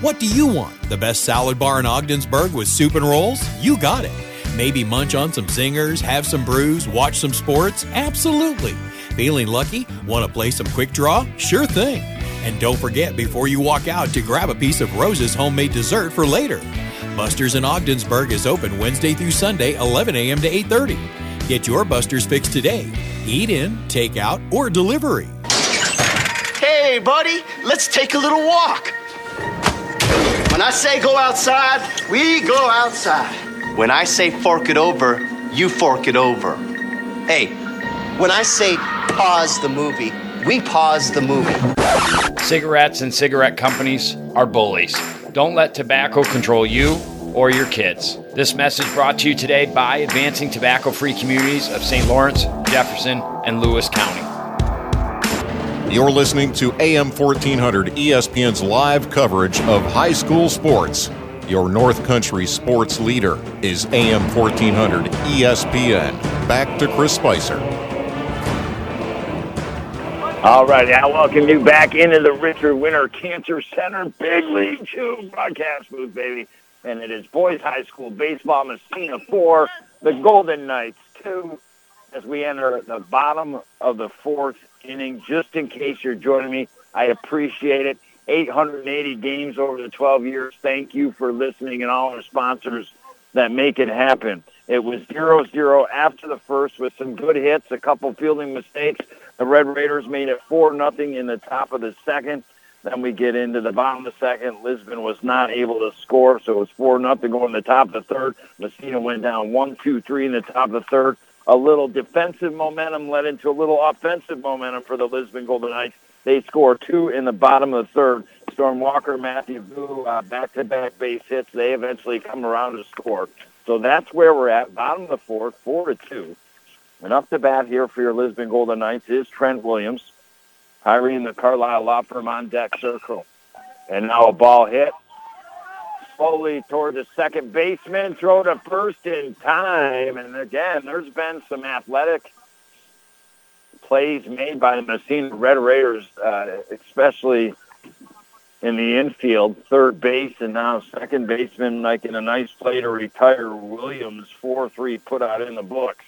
What do you want? The best salad bar in Ogdensburg with soup and rolls? You got it. Maybe munch on some zingers, have some brews, watch some sports? Absolutely. Feeling lucky? Want to play some quick draw? Sure thing. And don't forget before you walk out to grab a piece of Rose's homemade dessert for later. Buster's in Ogdensburg is open Wednesday through Sunday, 11 a.m. to 8:30. Get your Buster's fix today. Eat in, take out, or delivery. Hey, buddy, let's take a little walk. When I say go outside, we go outside. When I say fork it over, you fork it over. Hey, when I say pause the movie, we pause the movie. Cigarettes and cigarette companies are bullies. Don't let tobacco control you or your kids. This message brought to you today by Advancing Tobacco Free Communities of St. Lawrence, Jefferson, and Lewis County. You're listening to AM 1400 ESPN's live coverage of high school sports. Your North Country sports leader is AM 1400 ESPN. Back to Chris Spicer. All right, I welcome you back into the Richard Winter Cancer Center Big League 2 broadcast booth, baby. And it is boys high school baseball, Massena 4, the Golden Knights 2, as we enter the bottom of the fourth inning. Just in case you're joining me, I appreciate it. 880 games over the 12 years. Thank you for listening and all our sponsors that make it happen. It was 0-0 after the first with some good hits, a couple fielding mistakes, The Red Raiders made it 4 nothing in the top of the second. Then we get into the bottom of the second. Lisbon was not able to score, so it was 4 nothing going to the top of the third. Massena went down one, two, three in the top of the third. A little defensive momentum led into a little offensive momentum for the Lisbon Golden Knights. They score two in the bottom of the third. Storm Walker, Matthew Blue, uh, back-to-back base hits. They eventually come around to score. So that's where we're at. Bottom of the fourth, four to two. And up to bat here for your Lisbon Golden Knights is Trent Williams. Hiring the Carlisle Law Firm on deck circle. And now a ball hit. Slowly toward the second baseman. Throw to first in time. And again, there's been some athletic plays made by the Massena Red Raiders, uh, especially in the infield, third base, and now second baseman making a nice play to retire Williams, 4-3 put out in the books.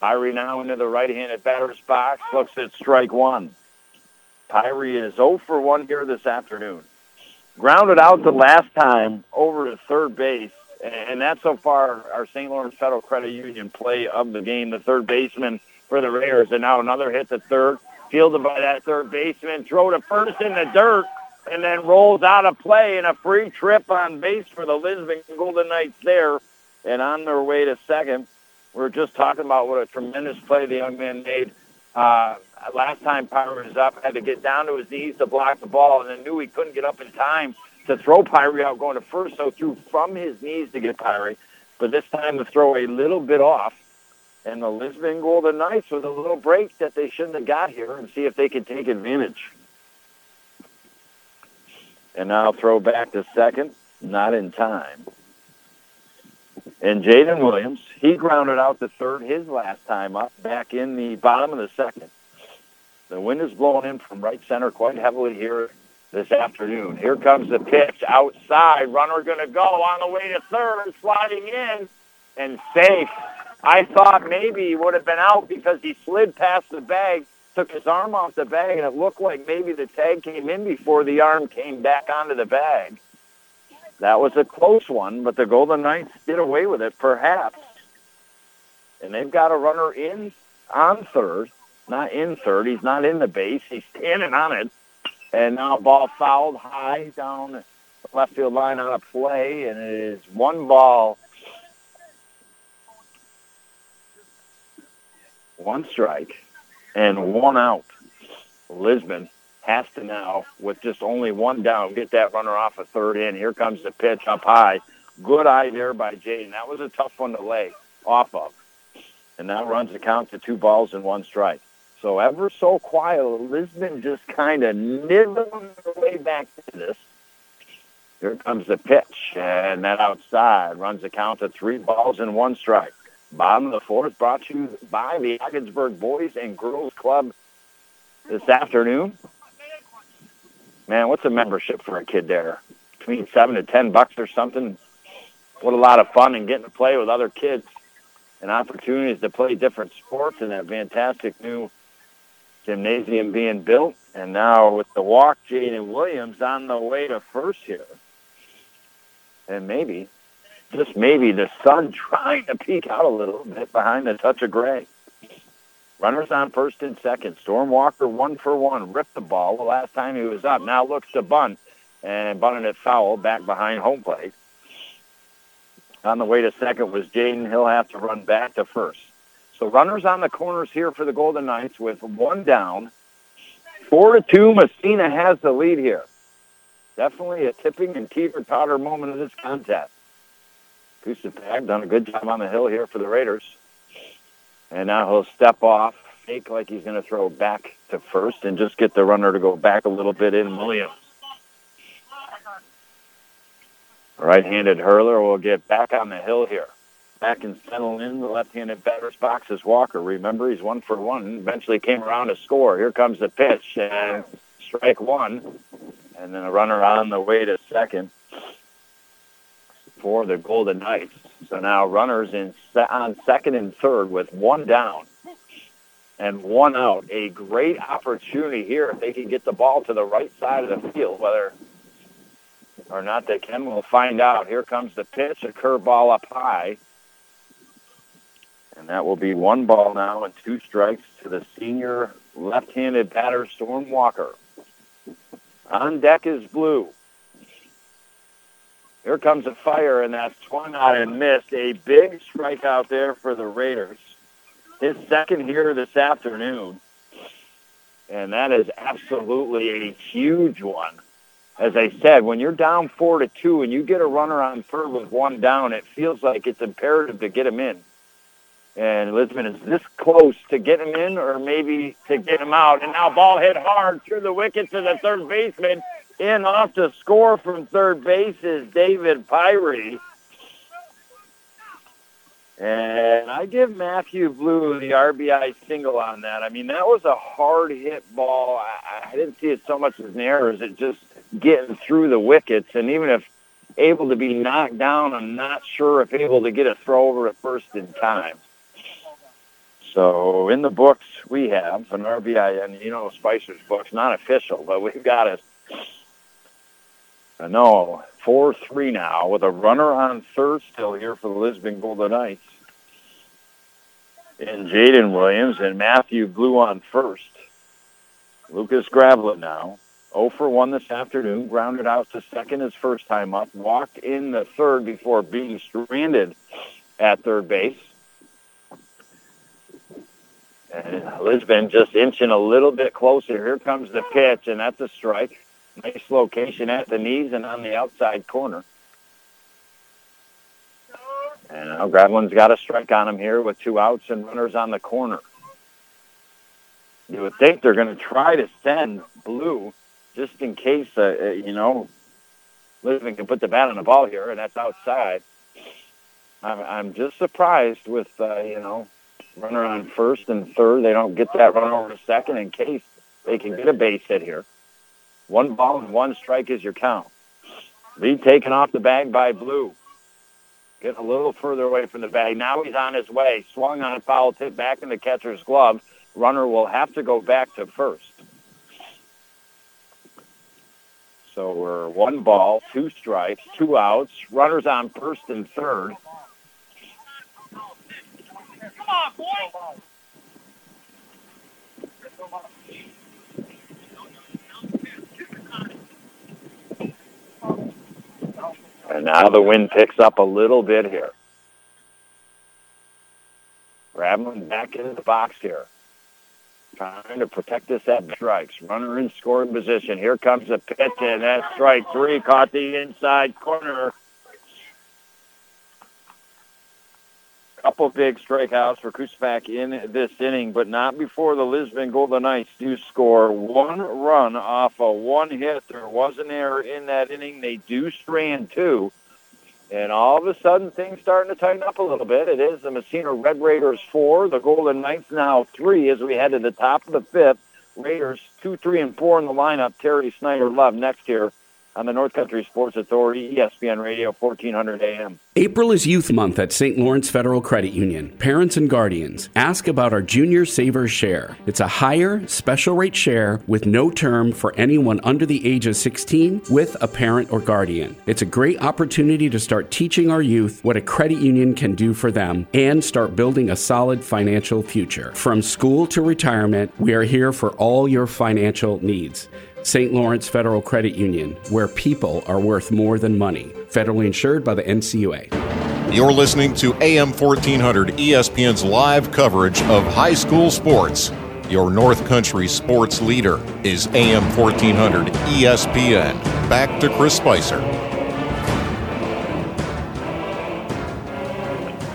Pyrie now into the right-handed batter's box, looks at strike one. Pyrie is 0 for 1 here this afternoon. Grounded out the last time over to third base, and that's so far our St. Lawrence Federal Credit Union play of the game. The third baseman for the Raiders. And now another hit to third, fielded by that third baseman. Throw to first in the dirt, and then rolls out of play and a free trip on base for the Lisbon Golden Knights there. And on their way to second, we are just talking about what a tremendous play the young man made. Uh, last time Pyrie was up, had to get down to his knees to block the ball, and then knew he couldn't get up in time to throw Pyrie out going to first, so threw from his knees to get Pyrie. But this time the throw a little bit off, and the Lisbon Golden Knights with a little break that they shouldn't have got here and see if they can take advantage. And now throw back to second, not in time. And Jaden Williams, he grounded out the third his last time up, back in the bottom of the second. The wind is blowing in from right center quite heavily here this afternoon. Here comes the pitch outside. Runner going to go on the way to third, sliding in, and safe. I thought maybe he would have been out because he slid past the bag, took his arm off the bag, and it looked like maybe the tag came in before the arm came back onto the bag. That was a close one, but the Golden Knights did away with it, perhaps. And they've got a runner in on third, not in third. He's not in the base. He's standing on it. And now ball fouled high down the left field line on a play, and it is one ball one strike and one out. Lisbon has to now, with just only one down, get that runner off a third in. Here comes the pitch up high. Good eye there by Jaden. That was a tough one to lay off of. And that runs the count to two balls and one strike. So ever so quiet, Lisbon just kind of nibbling their way back to this. Here comes the pitch, and that outside runs the count to three balls and one strike. Bottom of the fourth brought to you by the Ogdensburg Boys and Girls Club this afternoon. Man, what's a membership for a kid there? Between seven to ten bucks or something. What a lot of fun and getting to play with other kids and opportunities to play different sports and that fantastic new gymnasium being built. And now with the walk, Jaden Williams on the way to first here. And maybe just maybe the sun *laughs* trying to peek out a little bit behind the touch of gray. Runners on first and second. Storm Walker one for one. Ripped the ball the last time he was up. Now looks to bunt and bunted it foul back behind home plate. On the way to second was Jaden. He'll have to run back to first. So runners on the corners here for the Golden Knights with one down. Four to two. Massena has the lead here. Definitely a tipping and teeter totter moment of this contest. Kusapag done a good job on the hill here for the Raiders. And now he'll step off, fake like he's going to throw back to first, and just get the runner to go back a little bit in Williams. Right-handed hurler will get back on the hill here. Back and settle in the left-handed batter's box is Walker. Remember, he's one for one. Eventually came around to score. Here comes the pitch, and strike one. And then a runner on the way to second for the Golden Knights. So now runners in on second and third with one down and one out. A great opportunity here if they can get the ball to the right side of the field, whether or not they can, we'll find out. Here comes the pitch, a curveball up high. And that will be one ball now and two strikes to the senior left-handed batter, Storm Walker. On deck is Blue. Here comes a fire, and that's swung out and missed. A big strikeout there for the Raiders. His second here this afternoon. And that is absolutely a huge one. As I said, when you're down four to two and you get a runner on third with one down, it feels like it's imperative to get him in. And Lisbon is this close to get him in or maybe to get him out. And now ball hit hard through the wicket to the third baseman. In off to score from third base is David Pyrie. And I give Matthew Blue the RBI single on that. I mean, that was a hard hit ball. I, I didn't see it so much as an error as it just getting through the wickets. And even if able to be knocked down, I'm not sure if able to get a throw over at first in time. So in the books we have an RBI, and you know Spicer's books, not official, but we've got it. Uh, no, four three now with a runner on third still here for the Lisbon Golden Knights. And Jaden Williams and Matthew Blue on first. Lucas Gravelin now. 0 for 1 this afternoon. Grounded out to second his first time up. Walked in the third before being stranded at third base. And Lisbon just inching a little bit closer. Here comes the pitch, and that's a strike. Nice location at the knees and on the outside corner. And now Gravelin's got a strike on him here with two outs and runners on the corner. You would think they're going to try to send Blue just in case, uh, uh, you know, Lisbon can put the bat on the ball here, and that's outside. I'm, I'm just surprised with, uh, you know, runner on first and third. They don't get that run over to second in case they can get a base hit here. One ball and one strike is your count. Lead taken off the bag by Blue. Getting a little further away from the bag. Now he's on his way. Swung on a foul tip back in the catcher's glove. Runner will have to go back to first. So we're one ball, two strikes, two outs. Runners on first and third. And now the wind picks up a little bit here. Grabbing back into the box here. Trying to protect this at strikes. Runner in scoring position. Here comes the pitch, and that strike three caught the inside corner. Couple big strikeouts for Kuspak in this inning, but not before the Lisbon Golden Knights do score one run off a one hit. There was an error in that inning. They do strand two. And all of a sudden, things starting to tighten up a little bit. It is the Massena Red Raiders four, the Golden Knights now three as we head to the top of the fifth. Raiders two, three, and four in the lineup. Terry Snyder Love next here on the North Country Sports Authority, ESPN Radio, 1400 AM. April is Youth Month at St. Lawrence Federal Credit Union. Parents and guardians, ask about our Junior Savers Share. It's a higher, special rate share with no term for anyone under the age of 16 with a parent or guardian. It's a great opportunity to start teaching our youth what a credit union can do for them and start building a solid financial future. From school to retirement, we are here for all your financial needs. St. Lawrence Federal Credit Union, where people are worth more than money. Federally insured by the NCUA. You're listening to AM 1400 ESPN's live coverage of high school sports. Your North Country sports leader is AM 1400 ESPN. Back to Chris Spicer.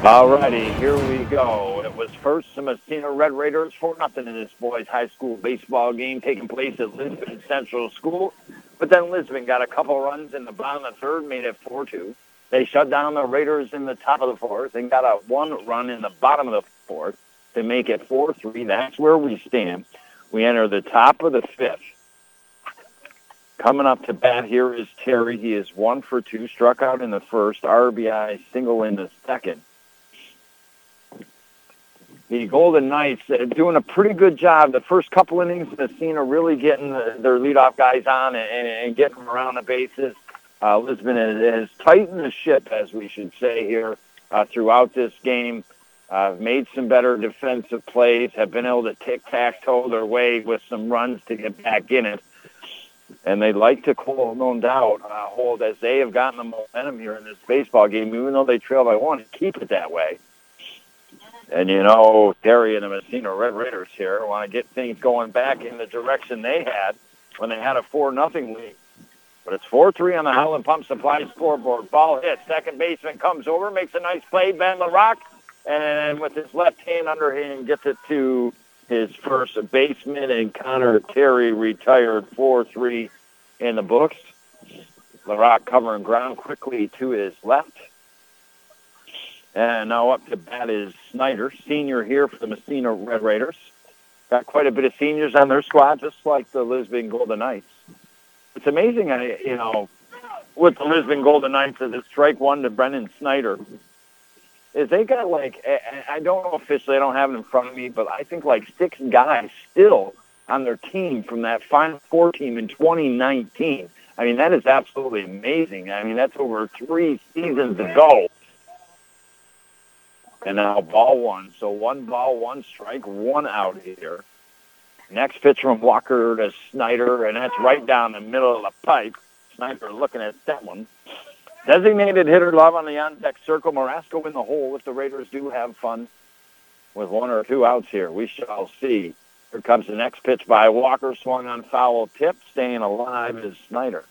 All righty, here we go. Was first the Massena Red Raiders for nothing in this boys' high school baseball game taking place at Lisbon Central School. But then Lisbon got a couple runs in the bottom of the third, made it 4-2. They shut down the Raiders in the top of the fourth and got a one run in the bottom of the fourth to make it 4-3. That's where we stand. We enter the top of the fifth. Coming up to bat here is Terry. He is one for two, struck out in the first, RBI single in the second the Golden Knights uh, doing a pretty good job. The first couple innings of the scene are really getting the, their leadoff guys on and, and, getting them around the bases. Uh, Lisbon has, has tightened the ship, as we should say here, uh, throughout this game. uh, made some better defensive plays, have been able to tic-tac-toe their way with some runs to get back in it. And they'd like to, call, no doubt, uh, hold as they have gotten the momentum here in this baseball game, even though they trail by one, keep it that way. And you know, Terry and the Massena Red Raiders here want to get things going back in the direction they had when they had a four nothing lead. But it's four three on the Howland Pump Supply scoreboard. Ball hit. Second baseman comes over, makes a nice play. Ben LaRock, and with his left hand underhand gets it to his first baseman, and Connor Terry retired four three in the books. LaRock covering ground quickly to his left. And now up to bat is Snyder, senior here for the Massena Red Raiders. Got quite a bit of seniors on their squad, just like the Lisbon Golden Knights. It's amazing, I you know, with the Lisbon Golden Knights, the strike one to Brennan Snyder is they got like I don't know officially, I don't have it in front of me, but I think like six guys still on their team from that Final Four team in 2019. I mean, that is absolutely amazing. I mean, that's over three seasons ago. And now ball one. So one ball, one strike, one out here. Next pitch from Walker to Snyder, and that's right down the middle of the pipe. Snyder looking at that one. Designated hitter love on the on deck circle. Marasco in the hole if the Raiders do have fun with one or two outs here. We shall see. Here comes the next pitch by Walker, swung on foul tip. Staying alive is Snyder.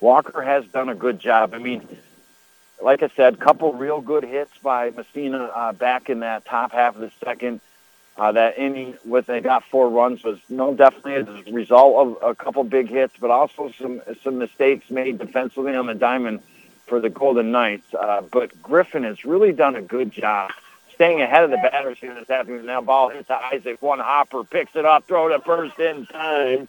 Walker has done a good job. I mean, like I said, couple real good hits by Massena uh, back in that top half of the second. Uh, that inning what they got four runs was no definitely a result of a couple big hits, but also some some mistakes made defensively on the diamond for the Golden Knights. Uh, but Griffin has really done a good job staying ahead of the batters here this afternoon. Now ball hits to Isaac, one hopper picks it up, throw to first in time.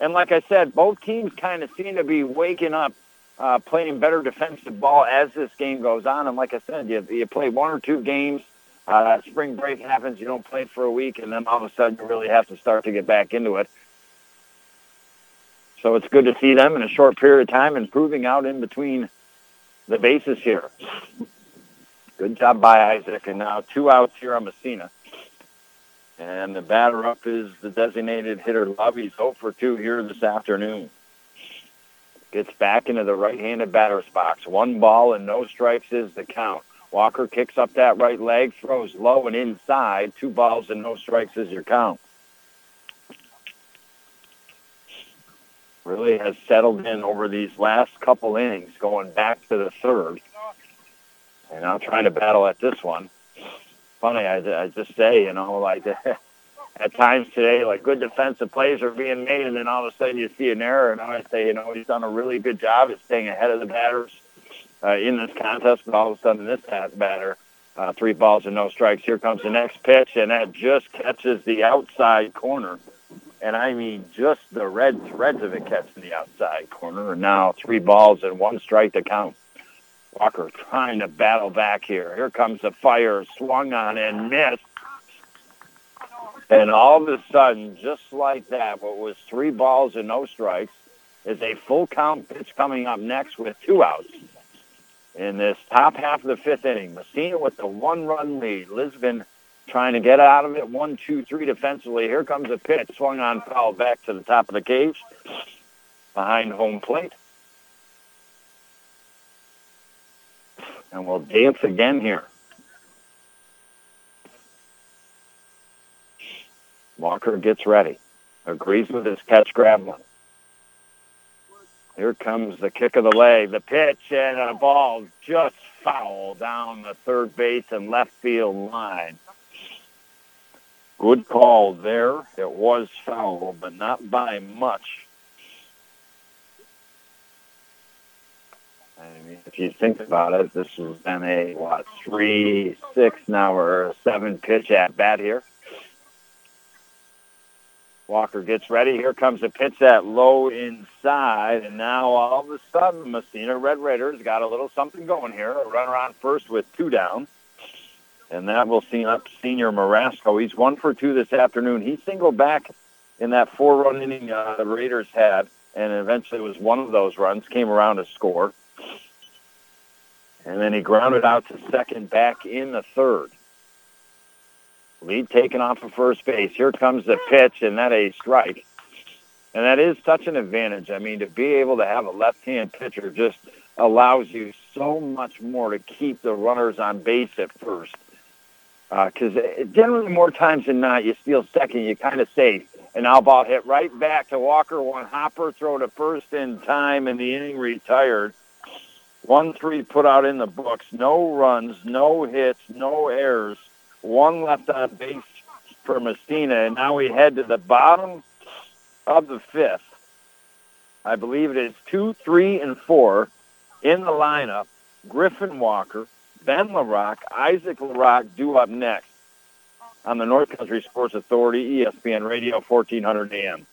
And like I said, both teams kind of seem to be waking up uh, playing better defensive ball as this game goes on. And like I said, you, you play one or two games. Uh, spring break happens, you don't play for a week, and then all of a sudden you really have to start to get back into it. So it's good to see them in a short period of time improving out in between the bases here. Good job by Isaac, and now two outs here on Massena. And the batter up is the designated hitter Love. He's 0 for 2 here this afternoon. Gets back into the right-handed batter's box. One ball and no strikes is the count. Walker kicks up that right leg, throws low and inside. Two balls and no strikes is your count. Really has settled in over these last couple innings, going back to the third. And I'm trying to battle at this one. Funny, I, I just say, you know, like *laughs* at times today, like good defensive plays are being made, and then all of a sudden you see an error. And I say, you know, he's done a really good job at staying ahead of the batters uh, in this contest. But all of a sudden, this batter, uh, three balls and no strikes. Here comes the next pitch, and that just catches the outside corner. And I mean, just the red threads of it catching the outside corner. And now three balls and one strike to count. Walker trying to battle back here. Here comes the fire, swung on and missed. And all of a sudden, just like that, what was three balls and no strikes, is a full count pitch coming up next with two outs. In this top half of the fifth inning, Massena with the one-run lead. Lisbon trying to get out of it, one, two, three defensively. Here comes a pitch, swung on foul back to the top of the cage, behind home plate. And we'll dance again here. Walker gets ready, agrees with his catch grab. Here comes the kick of the leg, the pitch, and a ball just foul down the third base and left field line. Good call there. It was foul, but not by much. I mean, if you think about it, this has been a, what, three, six now, or seven pitch at bat here. Walker gets ready. Here comes the pitch that low inside, and now all of a sudden, Massena Red Raiders got a little something going here. A runner on first with two down, and that will see up senior Marasco. He's one for two this afternoon. He singled back in that four-run inning uh, the Raiders had, and eventually it was one of those runs came around to score. And then he grounded out to second back in the third. Lead taken off of first base. Here comes the pitch, and that a strike. And that is such an advantage. I mean, to be able to have a left-hand pitcher just allows you so much more to keep the runners on base at first. Because uh, generally, more times than not, you steal second, you kind of safe. And now ball hit right back to Walker. One hopper throw to first in time, and the inning retired. One three put out in the books. No runs, no hits, no errors. One left on base for Massena, and now we head to the bottom of the fifth. I believe it is two, three, and four in the lineup. Griffin Walker, Ben LaRock, Isaac LaRock due up next on the North Country Sports Authority, ESPN Radio, 1400 AM.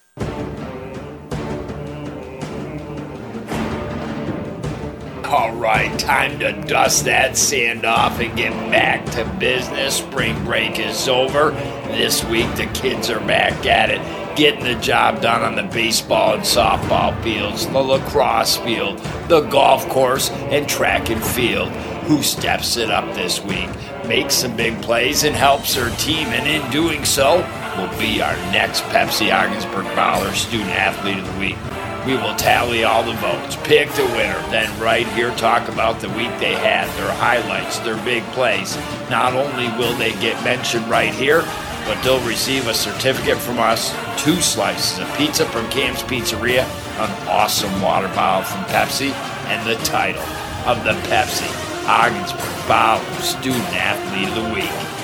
All right, time to dust that sand off and get back to business. Spring break is over. This week, the kids are back at it, getting the job done on the baseball and softball fields, the lacrosse field, the golf course, and track and field. Who steps it up this week? Makes some big plays and helps her team, and in doing so, will be our next Pepsi Ogdensburg Baller Student Athlete of the Week. We will tally all the votes, pick the winner, then right here talk about the week they had, their highlights, their big plays. Not only will they get mentioned right here, but they'll receive a certificate from us, two slices of pizza from Cam's Pizzeria, an awesome water bottle from Pepsi, and the title of the Pepsi Ogdensburg Baller Student Athlete of the Week.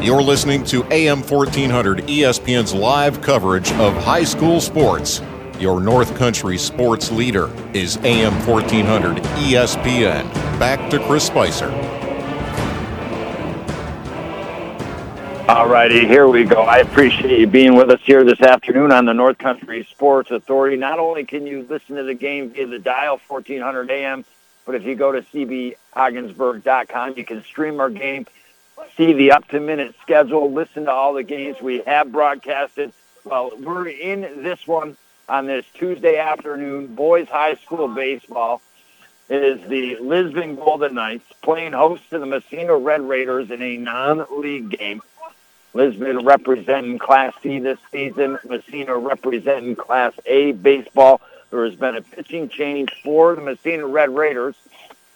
You're listening to AM 1400 ESPN's live coverage of high school sports. Your North Country sports leader is AM 1400 ESPN. Back to Chris Spicer. All righty, here we go. I appreciate you being with us here this afternoon on the North Country Sports Authority. Not only can you listen to the game via the dial 1400 AM, but if you go to cbogdensburg.com, you can stream our game see the up to minute schedule, listen to all the games we have broadcasted. Well, we're in this one on this Tuesday afternoon, boys high school baseball. It is the Lisbon Golden Knights playing host to the Massena Red Raiders in a non-league game. Lisbon representing Class C this season, Massena representing Class A baseball. There has been a pitching change for the Massena Red Raiders.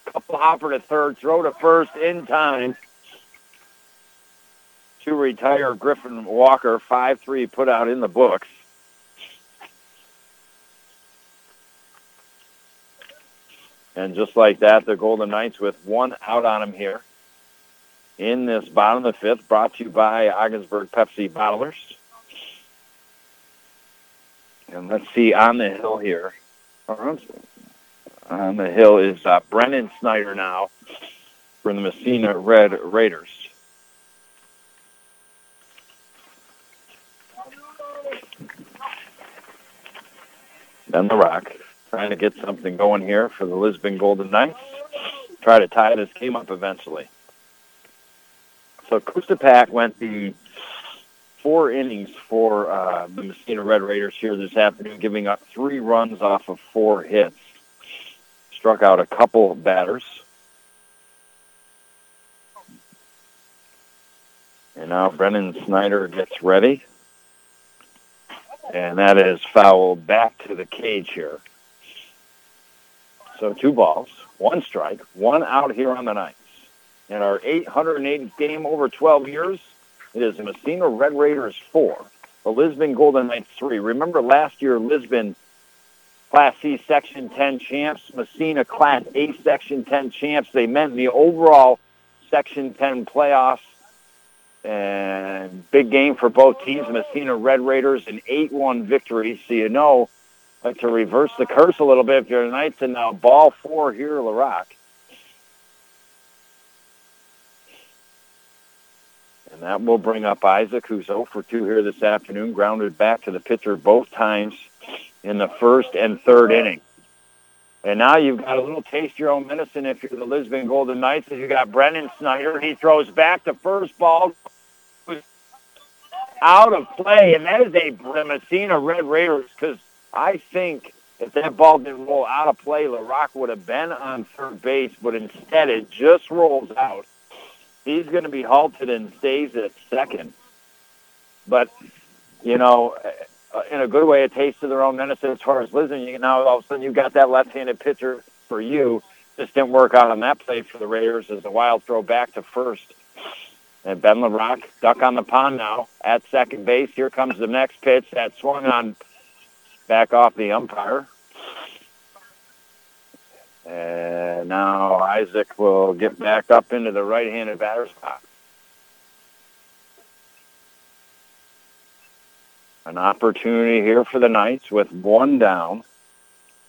Couple hopper to third, throw to first in time to retire Griffin Walker, 5-3 put out in the books. And just like that, the Golden Knights with one out on them here in this bottom of the fifth, brought to you by Ogdensburg Pepsi Bottlers. And let's see on the hill here. On the hill is uh, Brennan Snyder now from the Massena Red Raiders. Ben Rock, trying to get something going here for the Lisbon Golden Knights. Try to tie this game up eventually. So Kustapak went the four innings for uh, the Massena Red Raiders here this afternoon, giving up three runs off of four hits. Struck out a couple of batters. And now Brennan Snyder gets ready and that is fouled back to the cage here. So two balls, one strike, one out here on the Knights. In our 880th game over 12 years, it is Massena Red Raiders 4, the Lisbon Golden Knights 3. Remember last year, Lisbon Class C Section 10 champs, Massena Class A Section 10 champs. They met in the overall Section 10 playoffs and big game for both teams. Massena Red Raiders an 8-1 victory. So you know, like to reverse the curse a little bit if you're the Knights and now ball four here, LaRock. And that will bring up Isaac, who's 0 for 2 here this afternoon, grounded back to the pitcher both times in the first and third inning. And now you've got a little taste your own medicine if you're the Lisbon Golden Knights. As you got Brennan Snyder, he throws back the first ball out of play, and that is a Massena Red Raiders because I think if that ball didn't roll out of play, LaRock would have been on third base, but instead it just rolls out. He's going to be halted and stays at second. But, you know, in a good way, a taste of their own medicine as far as listening. You now all of a sudden you've got that left-handed pitcher for you. Just didn't work out on that play for the Raiders as a wild throw back to first. And Ben LaRock duck on the pond now at second base. Here comes the next pitch that swung on back off the umpire. And now Isaac will get back up into the right-handed batter's box. An opportunity here for the Knights with one down.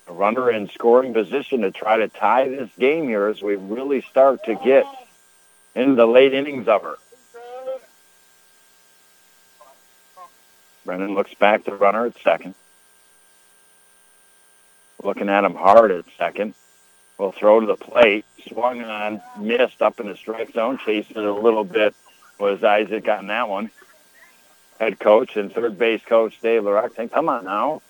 A runner in scoring position to try to tie this game here as we really start to get into the late innings of her. Brennan looks back to runner at second. Looking at him hard at second. Will throw to the plate. Swung on, missed up in the strike zone. Chasing it a little bit was Isaac on that one head coach and third base coach Dave LaRock saying, come on now,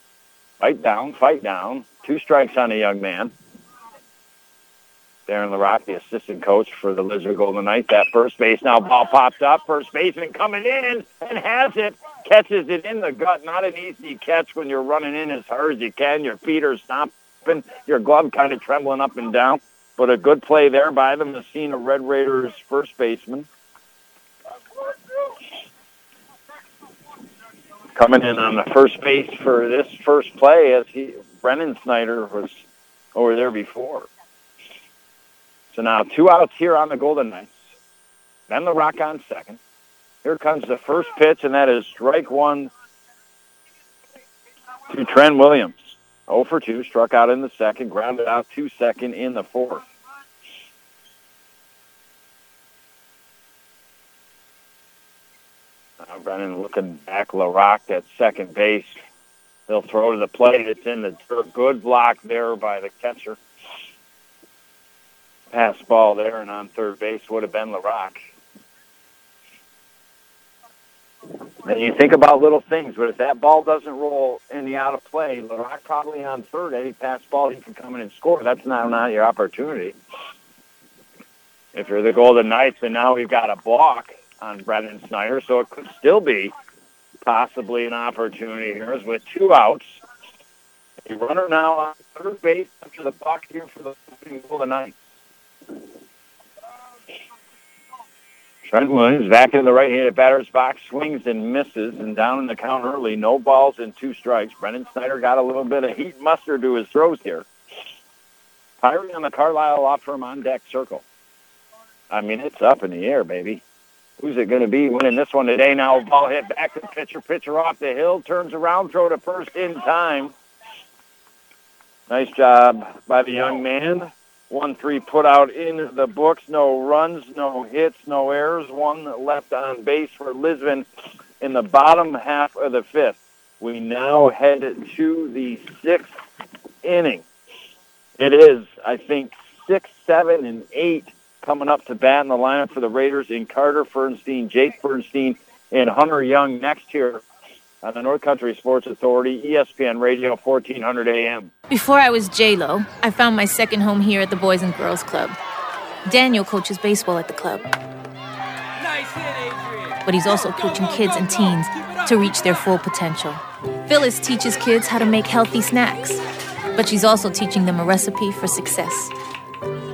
fight down, fight down. Two strikes on a young man. Darren LaRock, the assistant coach for the Lisbon Golden Knights, that first base now ball popped up. First baseman coming in and has it. Catches it in the gut. Not an easy catch when you're running in as hard as you can. Your feet are stomping. Your glove kind of trembling up and down. But a good play there by the Massena Red Raiders first baseman. coming in on the first base for this first play as he Brennan Snyder was over there before. So now two outs here on the Golden Knights. Then the Rock on second. Here comes the first pitch, and that is strike one to Trent Williams. 0 for 2, struck out in the second, grounded out two second in the fourth. Now Brennan looking back, LaRock at second base. They'll throw to the plate. It's in the dirt. Good block there by the catcher. Pass ball there, and on third base would have been LaRock. And you think about little things, but if that ball doesn't roll in the out of play, LaRock probably on third, any pass ball, he can come in and score. That's not, not your opportunity. If you're the Golden Knights, and now we've got a block, on Brennan Snyder, so it could still be possibly an opportunity here as with two outs. A runner now on third base after the buck here for the Golden goal of the night. Trent Williams back in the right-handed batter's box, swings and misses, and down in the count early. No balls and two strikes. Brennan Snyder got a little bit of heat mustard to his throws here. Hiring on the Carlisle Law Firm on deck circle. I mean, it's up in the air, baby. Who's it going to be winning this one today? Now ball hit back to pitcher. Pitcher off the hill. Turns around. Throw to first in time. Nice job by the young man. One three put out in the books. No runs, no hits, no errors. One left on base for Lisbon in the bottom half of the fifth. We now head to the sixth inning. It is, I think, six, seven, and eight coming up to bat in the lineup for the Raiders in Carter Fernstein, Jake Fernstein, and Hunter Young next here on the North Country Sports Authority, ESPN Radio, 1400 AM. Before I was J-Lo, I found my second home here at the Boys and Girls Club. Daniel coaches baseball at the club. Nice hit, Adrian. but he's also coaching kids and teens to reach their full potential. Phyllis teaches kids how to make healthy snacks, but she's also teaching them a recipe for success.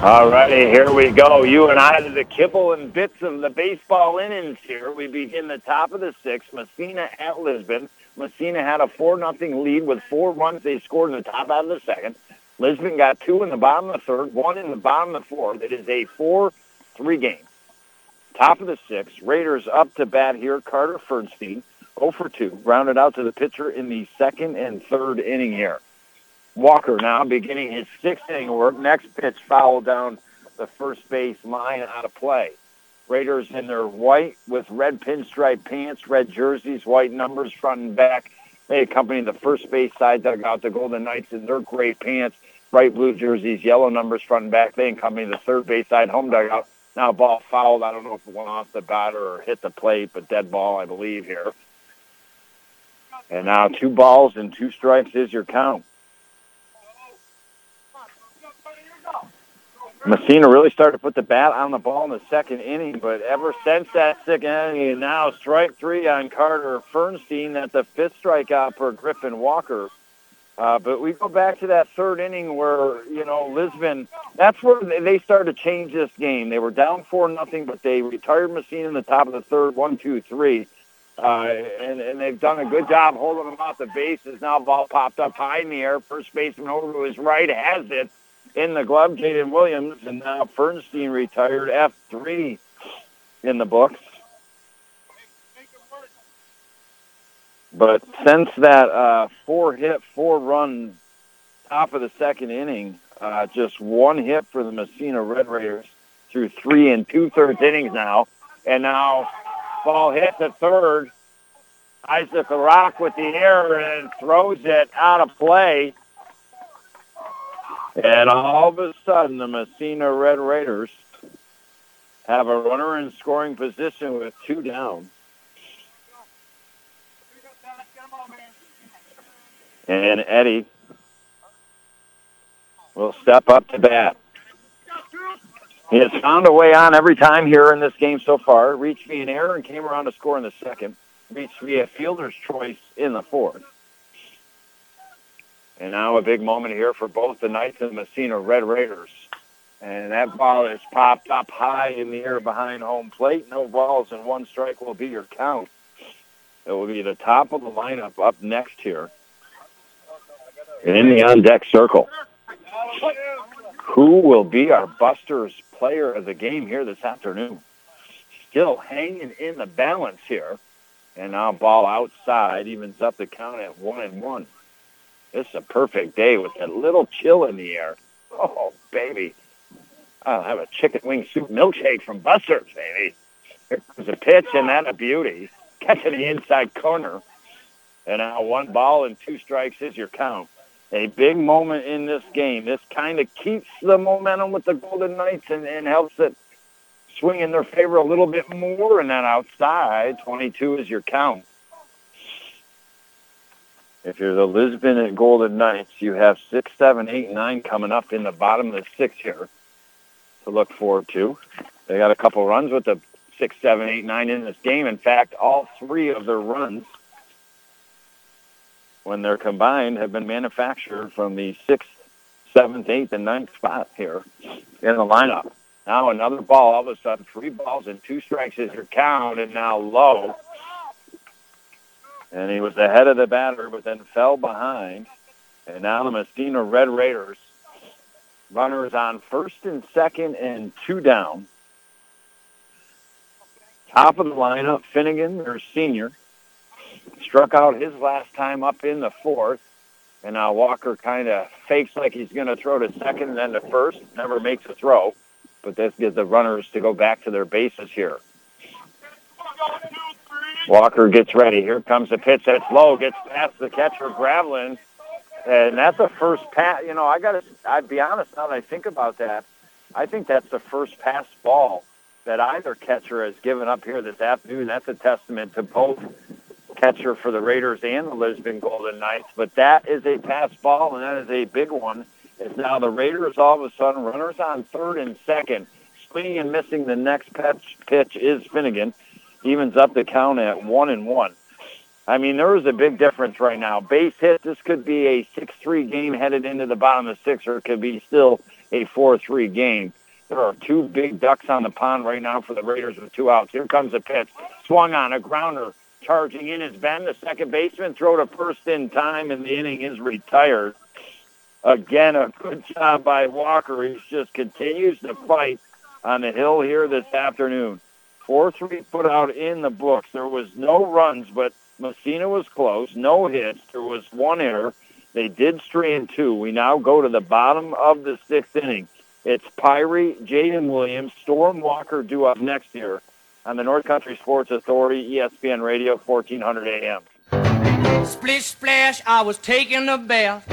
All righty, here we go. You and I to the kibble and bits of the baseball innings here. We begin the top of the sixth. Massena at Lisbon. Massena had a 4 nothing lead with four runs they scored in the top out of the second. Lisbon got two in the bottom of the third, one in the bottom of the fourth. It is a 4-3 game. Top of the sixth. Raiders up to bat here. Carter Fernstein, 0 for 2, rounded out to the pitcher in the second and third inning here. Walker now beginning his sixth inning work. Next pitch foul down the first base line out of play. Raiders in their white with red pinstripe pants, red jerseys, white numbers front and back. They accompany the first base side dugout. The Golden Knights in their gray pants, bright blue jerseys, yellow numbers front and back. They accompany the third base side home dugout. Now ball fouled. I don't know if it went off the batter or hit the plate, but dead ball, I believe, here. And now two balls and two strikes is your count. Massena really started to put the bat on the ball in the second inning, but ever since that second inning, now strike three on Carter Fernstein. That's the fifth strikeout for Griffin Walker. Uh, but we go back to that third inning where you know Lisbon. That's where they started to change this game. They were down four nothing, but they retired Massena in the top of the third, one, two, three, uh, and and they've done a good job holding them off the bases. Now ball popped up high in the air. First baseman over to his right has it in the glove, Jaden Williams, and now Fernstein retired F3 in the books. But since that uh, four hit, four run top of the second inning, uh, just one hit for the Massena Red Raiders through three and two thirds innings now. And now ball hits at third. Isaac Rock with the error and throws it out of play. And all of a sudden, the Massena Red Raiders have a runner in scoring position with two down. And Eddie will step up to bat. He has found a way on every time here in this game so far. Reached via an error and came around to score in the second. Reached via fielder's choice in the fourth. And now a big moment here for both the Knights and the Massena Red Raiders. And that ball is popped up high in the air behind home plate. No balls and one strike will be your count. It will be the top of the lineup up next here. And in the on deck circle. Who will be our Busters player of the game here this afternoon? Still hanging in the balance here. And now ball outside evens up the count at one and one. This is a perfect day with a little chill in the air. Oh, baby. I'll have a chicken wing soup milkshake from Buster's, baby. Here comes a pitch, and that a beauty. Catching the inside corner. And now one ball and two strikes is your count. A big moment in this game. This kind of keeps the momentum with the Golden Knights and, and helps it swing in their favor a little bit more. And then outside, 22 is your count. If you're the Lisbon and Golden Knights, you have six, seven, eight, nine coming up in the bottom of the sixth here to look forward to. They got a couple runs with the six, seven, eight, nine in this game. In fact, all three of their runs, when they're combined, have been manufactured from the sixth, seventh, eighth, and ninth spot here in the lineup. Now another ball. All of a sudden, three balls and two strikes is your count, and now low and he was ahead of the batter, but then fell behind. And now the Massena Red Raiders runners on first and second and two down. Top of the lineup, Finnegan, their senior, struck out his last time up in the fourth. And now Walker kind of fakes like he's going to throw to second and then to first. Never makes a throw. But this gives the runners to go back to their bases here. Walker gets ready. Here comes the pitch that's low, gets past the catcher, Gravelin. And that's the first pass. You know, I got to, I'd be honest now that I think about that. I think that's the first pass ball that either catcher has given up here this afternoon. That's a testament to both catcher for the Raiders and the Lisbon Golden Knights. But that is a pass ball, and that is a big one. It's now the Raiders all of a sudden runners on third and second. Swinging and missing the next pitch, pitch is Finnegan evens up the count at one and one. I mean, there is a big difference right now. Base hit, this could be a 6-3 game headed into the bottom of six, or it could be still a 4-3 game. There are two big ducks on the pond right now for the Raiders with two outs. Here comes the pitch. Swung on a grounder. Charging in is Ben, the second baseman. Throw to first in time, and the inning is retired. Again, a good job by Walker. He just continues to fight on the hill here this afternoon. 4-3 put out in the books. There was no runs, but Massena was close. No hits. There was one error. They did strand two. We now go to the bottom of the sixth inning. It's Pyrie, Jaden Williams, Storm Walker due up next year on the North Country Sports Authority, ESPN Radio, 1400 AM. Splish splash, I was taking a bath.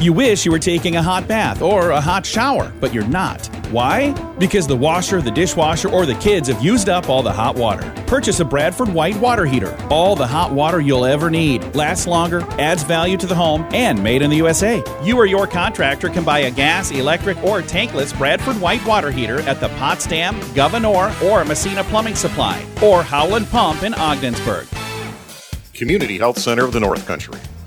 You wish you were taking a hot bath or a hot shower, but you're not. Why? Because the washer, the dishwasher, or the kids have used up all the hot water. Purchase a Bradford White water heater. All the hot water you'll ever need. Lasts longer, adds value to the home, and made in the USA. You or your contractor can buy a gas, electric, or tankless Bradford White water heater at the Potsdam, Gouverneur, or Massena Plumbing Supply, or Howland Pump in Ogdensburg. Community Health Center of the North Country.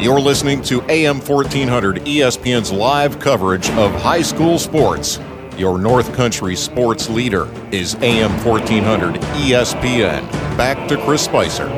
You're listening to AM 1400 ESPN's live coverage of high school sports. Your North Country sports leader is AM 1400 ESPN. Back to Chris Spicer.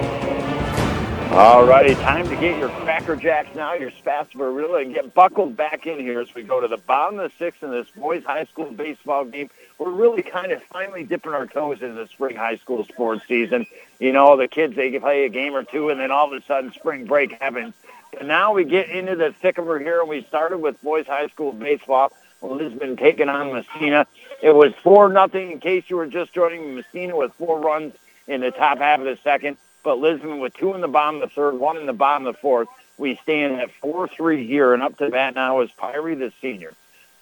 All righty, time to get your Cracker Jacks now, your Spasbarilla, and get buckled back in here as we go to the bottom of the sixth in this boys high school baseball game. We're really kind of finally dipping our toes into the spring high school sports season. You know, the kids, they play a game or two, and then all of a sudden spring break happens and now we get into the thick of her here, and we started with boys high school baseball. Lisbon taking on Massena. It was four nothing. In case you were just joining, Massena with four runs in the top half of the second, but Lisbon with two in the bottom of the third, one in the bottom of the fourth. We stand at four three here, and up to bat now is Pyrie the senior.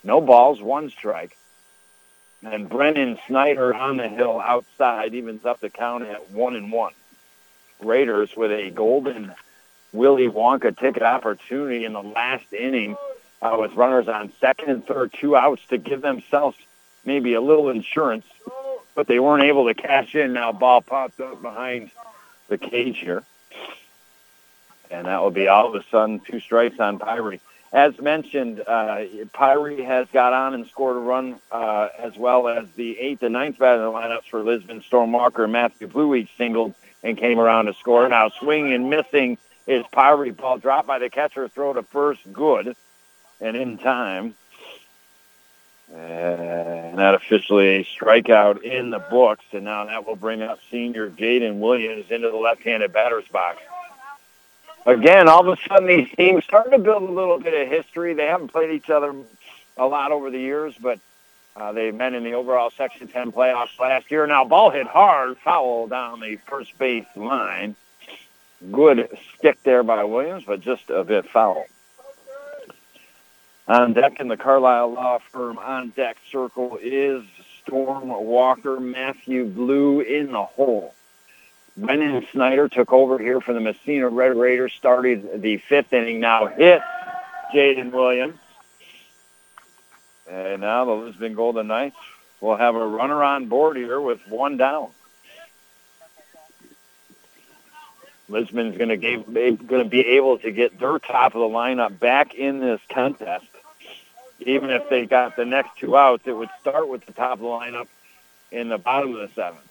No balls, one strike. And Brennan Snyder on the hill outside evens up the count at one and one. Raiders with a golden Willy Wonka ticket opportunity in the last inning uh, with runners on second and third, two outs to give themselves maybe a little insurance, but they weren't able to cash in. Now ball popped up behind the cage here. And that will be all of a sudden two strikes on Pyrie. As mentioned, uh, Pyrie has got on and scored a run, uh, as well as the eighth and ninth batter in the lineups for Lisbon. Storm Walker and Matthew Blue each singled and came around to score. Now swinging and missing is poverty ball dropped by the catcher, throw to first, good, and in time. And that officially a strikeout in the books, and now that will bring up senior Jaden Williams into the left-handed batter's box. Again, all of a sudden these teams starting to build a little bit of history. They haven't played each other a lot over the years, but uh, they met in the overall Section 10 playoffs last year. Now, ball hit hard, foul down the first base line. Good stick there by Williams, but just a bit foul. On deck in the Carlisle Law Firm on deck circle is Storm Walker, Matthew Blue in the hole. Brennan Snyder took over here for the Massena Red Raiders, started the fifth inning, now hit Jaden Williams. And now the Lisbon Golden Knights will have a runner on board here with one down. Lisbon's going to going to be able to get their top of the lineup back in this contest. Even if they got the next two outs, it would start with the top of the lineup in the bottom of the seventh.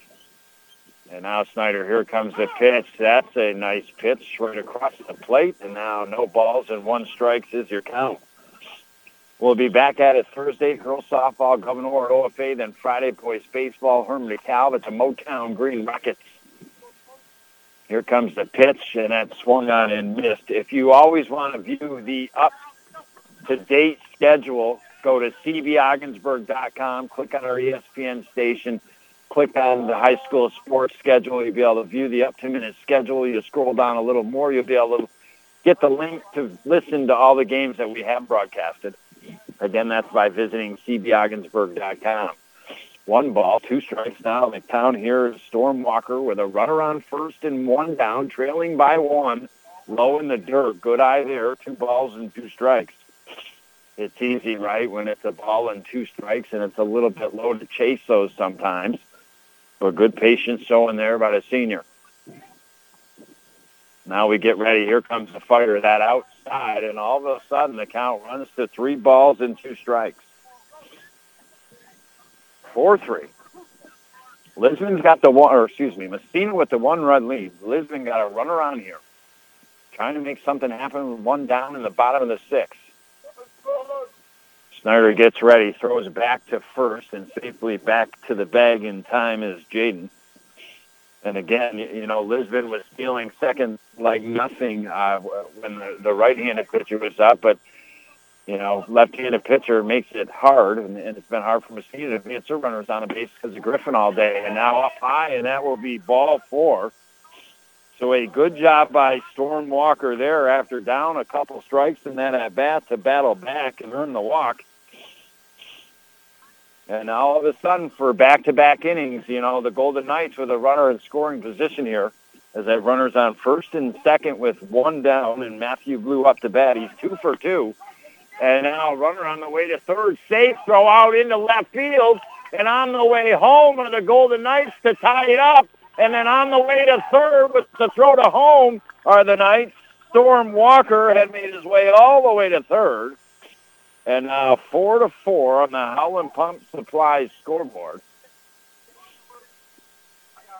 And now Snyder, here comes the pitch. That's a nice pitch right across the plate. And now no balls and one strikes is your count. We'll be back at it Thursday, girls softball, Gouverneur at OFA, then Friday, boys baseball, Hermon DeKalb at the Morristown Green Rockets. Here comes the pitch, and that swung on and missed. If you always want to view the up-to-date schedule, go to cbogginsburg.com, click on our ESPN station, click on the high school sports schedule. You'll be able to view the up-to-minute schedule. You scroll down a little more, you'll be able to get the link to listen to all the games that we have broadcasted. Again, that's by visiting cbogginsburg.com. One ball, two strikes now. McTown here is Storm Walker with a runner on first and one down, trailing by one, low in the dirt. Good eye there. Two balls and two strikes. It's easy, right, when it's a ball and two strikes, and it's a little bit low to chase those sometimes. But good patience showing there by the senior. Now we get ready. Here comes the fighter, that outside, and all of a sudden the count runs to three balls and two strikes. 4-3. Lisbon's got the one, or excuse me, Massena with the one-run lead. Lisbon got a run around here, trying to make something happen with one down in the bottom of the sixth. Snyder gets ready, throws back to first, and safely back to the bag in time is Jaden. And again, you know, Lisbon was stealing second like nothing uh, when the, the right-handed pitcher was up, but you know, left-handed pitcher makes it hard, and, and it's been hard for Massena to get their runners on a base because of Griffin all day. And now up high, and that will be ball four. So a good job by Storm Walker there after down a couple strikes and then at bat to battle back and earn the walk. And now all of a sudden for back-to-back innings, you know, the Golden Knights with a runner in scoring position here as that runner's on first and second with one down and Matthew Blue up to bat. He's two for two. And now runner on the way to third, safe throw out into left field. And on the way home are the Golden Knights to tie it up. And then on the way to third with the throw to home are the Knights. Storm Walker had made his way all the way to third. And now four to four on the Howland Pump Supply scoreboard.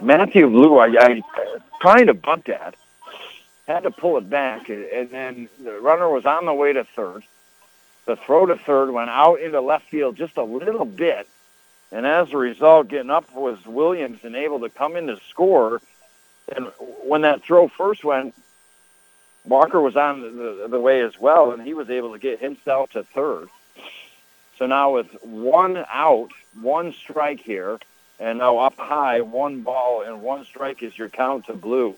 Matthew Blue, I, I trying to bunt that, had to pull it back, and then the runner was on the way to third. The throw to third went out into left field just a little bit, and as a result, getting up was Williams and able to come in to score. And when that throw first went, Walker was on the, the way as well, and he was able to get himself to third. So now with one out, one strike here, and now up high, one ball and one strike is your count to blue.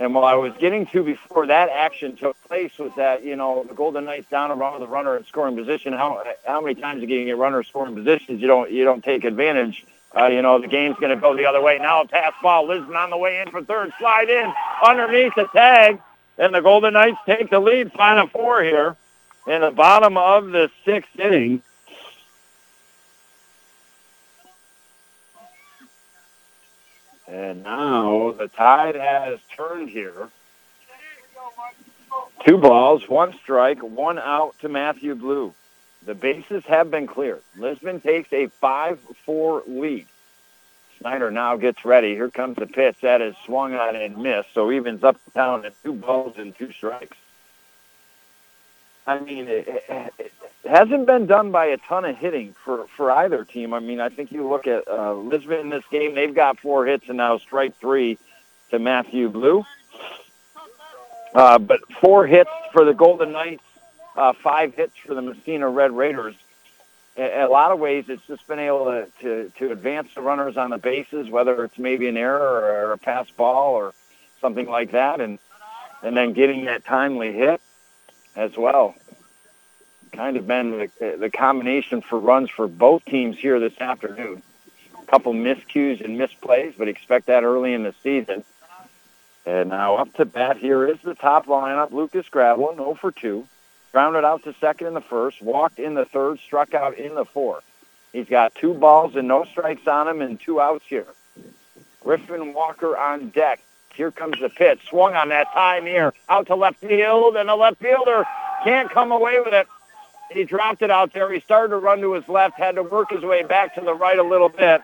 And what I was getting to before that action took place was that, you know, the Golden Knights down around the runner in scoring position. How how many times are you get a runner scoring positions you don't you don't take advantage. Uh, you know, the game's going to go the other way. Now a pass ball. Lisbon on the way in for third. Slide in underneath the tag. And the Golden Knights take the lead, final four here in the bottom of the sixth inning. And now the tide has turned here. Two balls, one strike, one out to Matthew Blue. The bases have been cleared. Lisbon takes a 5-4 lead. Snyder now gets ready. Here comes the pitch. That is swung on and missed, so evens up and down at two balls and two strikes. I mean, it, it, hasn't been done by a ton of hitting for, for either team. I mean, I think you look at uh, Lisbon in this game, they've got four hits and now strike three to Matthew Blue. Uh, but four hits for the Golden Knights, uh, five hits for the Massena Red Raiders. In a lot of ways, it's just been able to, to, to advance the runners on the bases, whether it's maybe an error or a pass ball or something like that, and and then getting that timely hit as well. Kind of been the, the combination for runs for both teams here this afternoon. A couple miscues and misplays, but expect that early in the season. And now up to bat here is the top lineup. Lucas Gravelin, 0 for 2. Grounded out to second in the first, walked in the third, struck out in the fourth. He's got two balls and no strikes on him and two outs here. Griffin Walker on deck. Here comes the pitch. Swung on that time here. Out to left field, and the left fielder can't come away with it. He dropped it out there. He started to run to his left, had to work his way back to the right a little bit.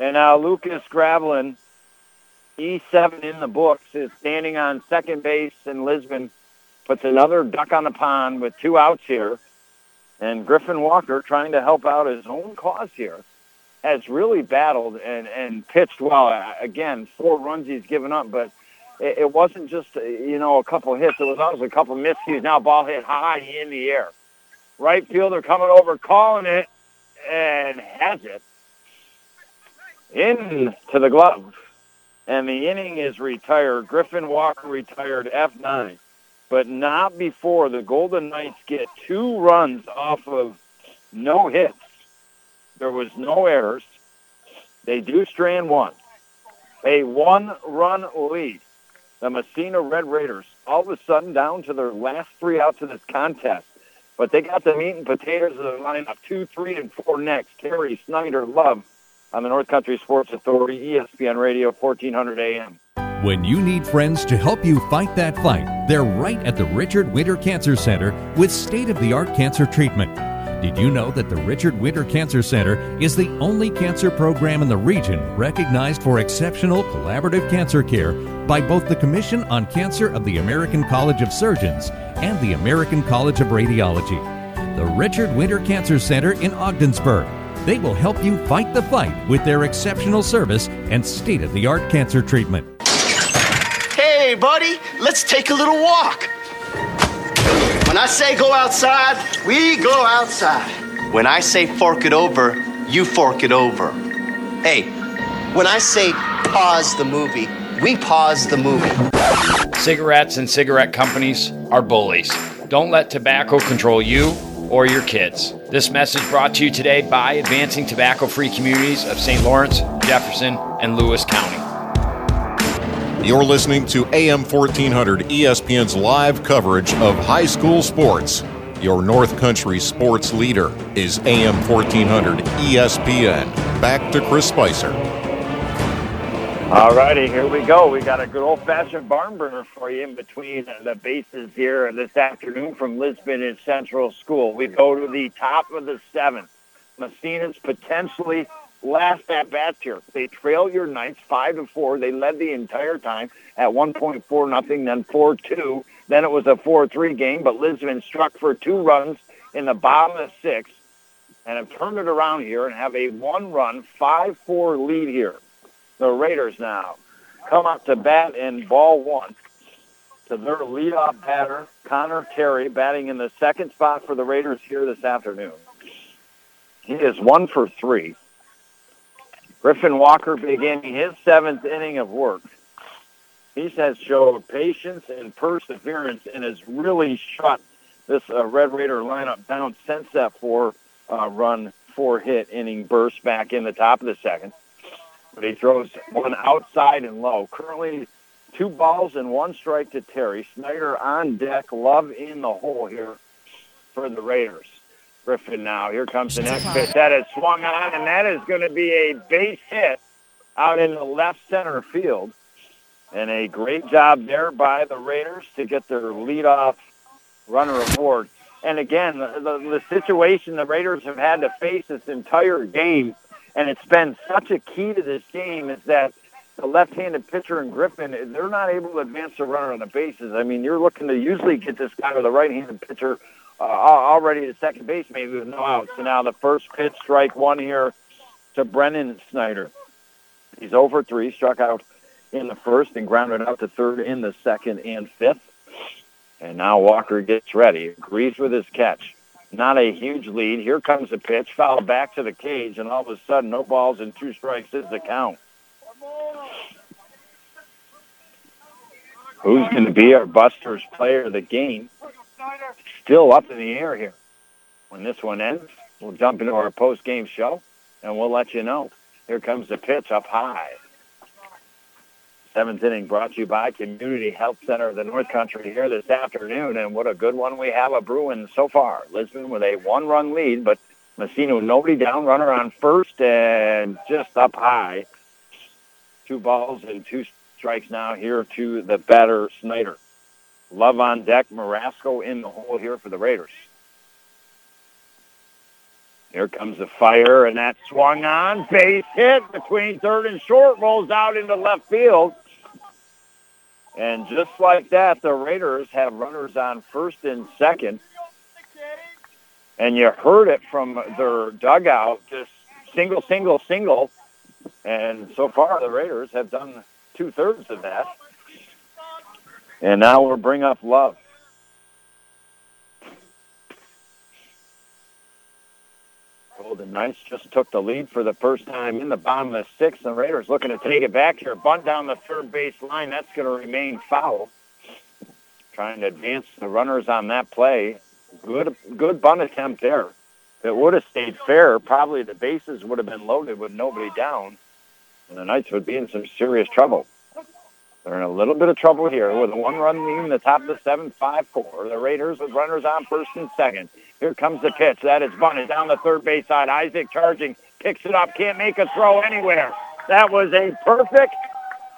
And now Lucas Gravelin, E7 in the books, is standing on second base in Lisbon. Puts another duck on the pond with two outs here. And Griffin Walker trying to help out his own cause here has really battled and, and pitched well. Again, four runs he's given up, but it, it wasn't just, you know, a couple hits. It was also a couple miscues. Now ball hit high in the air. Right fielder coming over, calling it, and has it into the glove. And the inning is retired. Griffin Walker retired F9. but not before the Golden Knights get two runs off of no hits. There was no errors. They do strand one. A one-run lead. The Massena Red Raiders all of a sudden down to their last three outs of this contest. But they got the meat and potatoes of the lineup two, three, and four next. Terry, Snyder, Love on the North Country Sports Authority, ESPN Radio, 1400 AM. When you need friends to help you fight that fight, they're right at the Richard Winter Cancer Center with state of the art cancer treatment. Did you know that the Richard Winter Cancer Center is the only cancer program in the region recognized for exceptional collaborative cancer care by both the Commission on Cancer of the American College of Surgeons and the American College of Radiology? The Richard Winter Cancer Center in Ogdensburg. They will help you fight the fight with their exceptional service and state of the art cancer treatment. Hey, buddy, let's take a little walk. When I say go outside, we go outside. When I say fork it over, you fork it over. Hey, when I say pause the movie, we pause the movie. Cigarettes and cigarette companies are bullies. Don't let tobacco control you or your kids. This message brought to you today by Advancing Tobacco Free Communities of St. Lawrence, Jefferson, and Lewis County. You're listening to AM 1400 ESPN's live coverage of high school sports. Your North Country sports leader is AM 1400 ESPN. Back to Chris Spicer. All righty, here we go. We got a good old-fashioned barn burner for you in between uh, the bases here this afternoon from Lisbon and Central School. We go to the top of the seventh. Massena's potentially last at bats here. They trail your Knights five to four. They led the entire time at one point four nothing, then four two. Then it was a four three game, but Lisbon struck for two runs in the bottom of sixth and have turned it around here and have a one run five four lead here. The Raiders now come up to bat in ball one to their leadoff batter, Connor Terry, batting in the second spot for the Raiders here this afternoon. He is one for three. Griffin Walker beginning his seventh inning of work. He has showed patience and perseverance and has really shut this uh, Red Raider lineup down since that four uh, run, four hit inning burst back in the top of the second. But he throws one outside and low. Currently, two balls and one strike to Terry. Snyder on deck. Love in the hole here for the Raiders. Griffin now. Here comes the next pitch. That is swung on, and that is going to be a base hit out in the left center field. And a great job there by the Raiders to get their leadoff runner aboard. And again, the, the, the situation the Raiders have had to face this entire game, and it's been such a key to this game, is that the left-handed pitcher in Griffin, they're not able to advance the runner on the bases. I mean, you're looking to usually get this guy with a right-handed pitcher uh, already to second base, maybe with no outs. So now the first pitch, strike one here to Brennan Snyder. He's over three, struck out in the first and grounded out to third in the second and fifth. And now Walker gets ready, agrees with his catch. Not a huge lead. Here comes the pitch, foul back to the cage, and all of a sudden, no balls and two strikes is the count. Who's going to be our Busters player of the game? Still up in the air here. When this one ends, we'll jump into our post-game show, and we'll let you know. Here comes the pitch up high. Seventh inning brought to you by Community Health Center of the North Country here this afternoon, and what a good one we have a brewing so far. Lisbon with a one-run lead, but with nobody down, runner on first, and just up high. Two balls and two strikes now here to the batter Snyder. Love on deck, Marasco in the hole here for the Raiders. Here comes the fire, and that swung on. Base hit between third and short, rolls out into left field. And just like that, the Raiders have runners on first and second. And you heard it from their dugout, just single, single, single. And so far, the Raiders have done two-thirds of that. And now we'll bring up Love. Golden Knights just took the lead for the first time in the bottom of the sixth. The Raiders looking to take it back here. Bunt down the third base line. That's going to remain foul. trying to advance the runners on that play. Good, good bunt attempt there. It would have stayed fair, probably the bases would have been loaded with nobody down, and the Knights would be in some serious trouble. They're in a little bit of trouble here with one-run lead in the top of the seventh, five-four. The Raiders with runners on first and second. Here comes the pitch. That is bunted down the third base side. Isaac charging, picks it up, can't make a throw anywhere. That was a perfect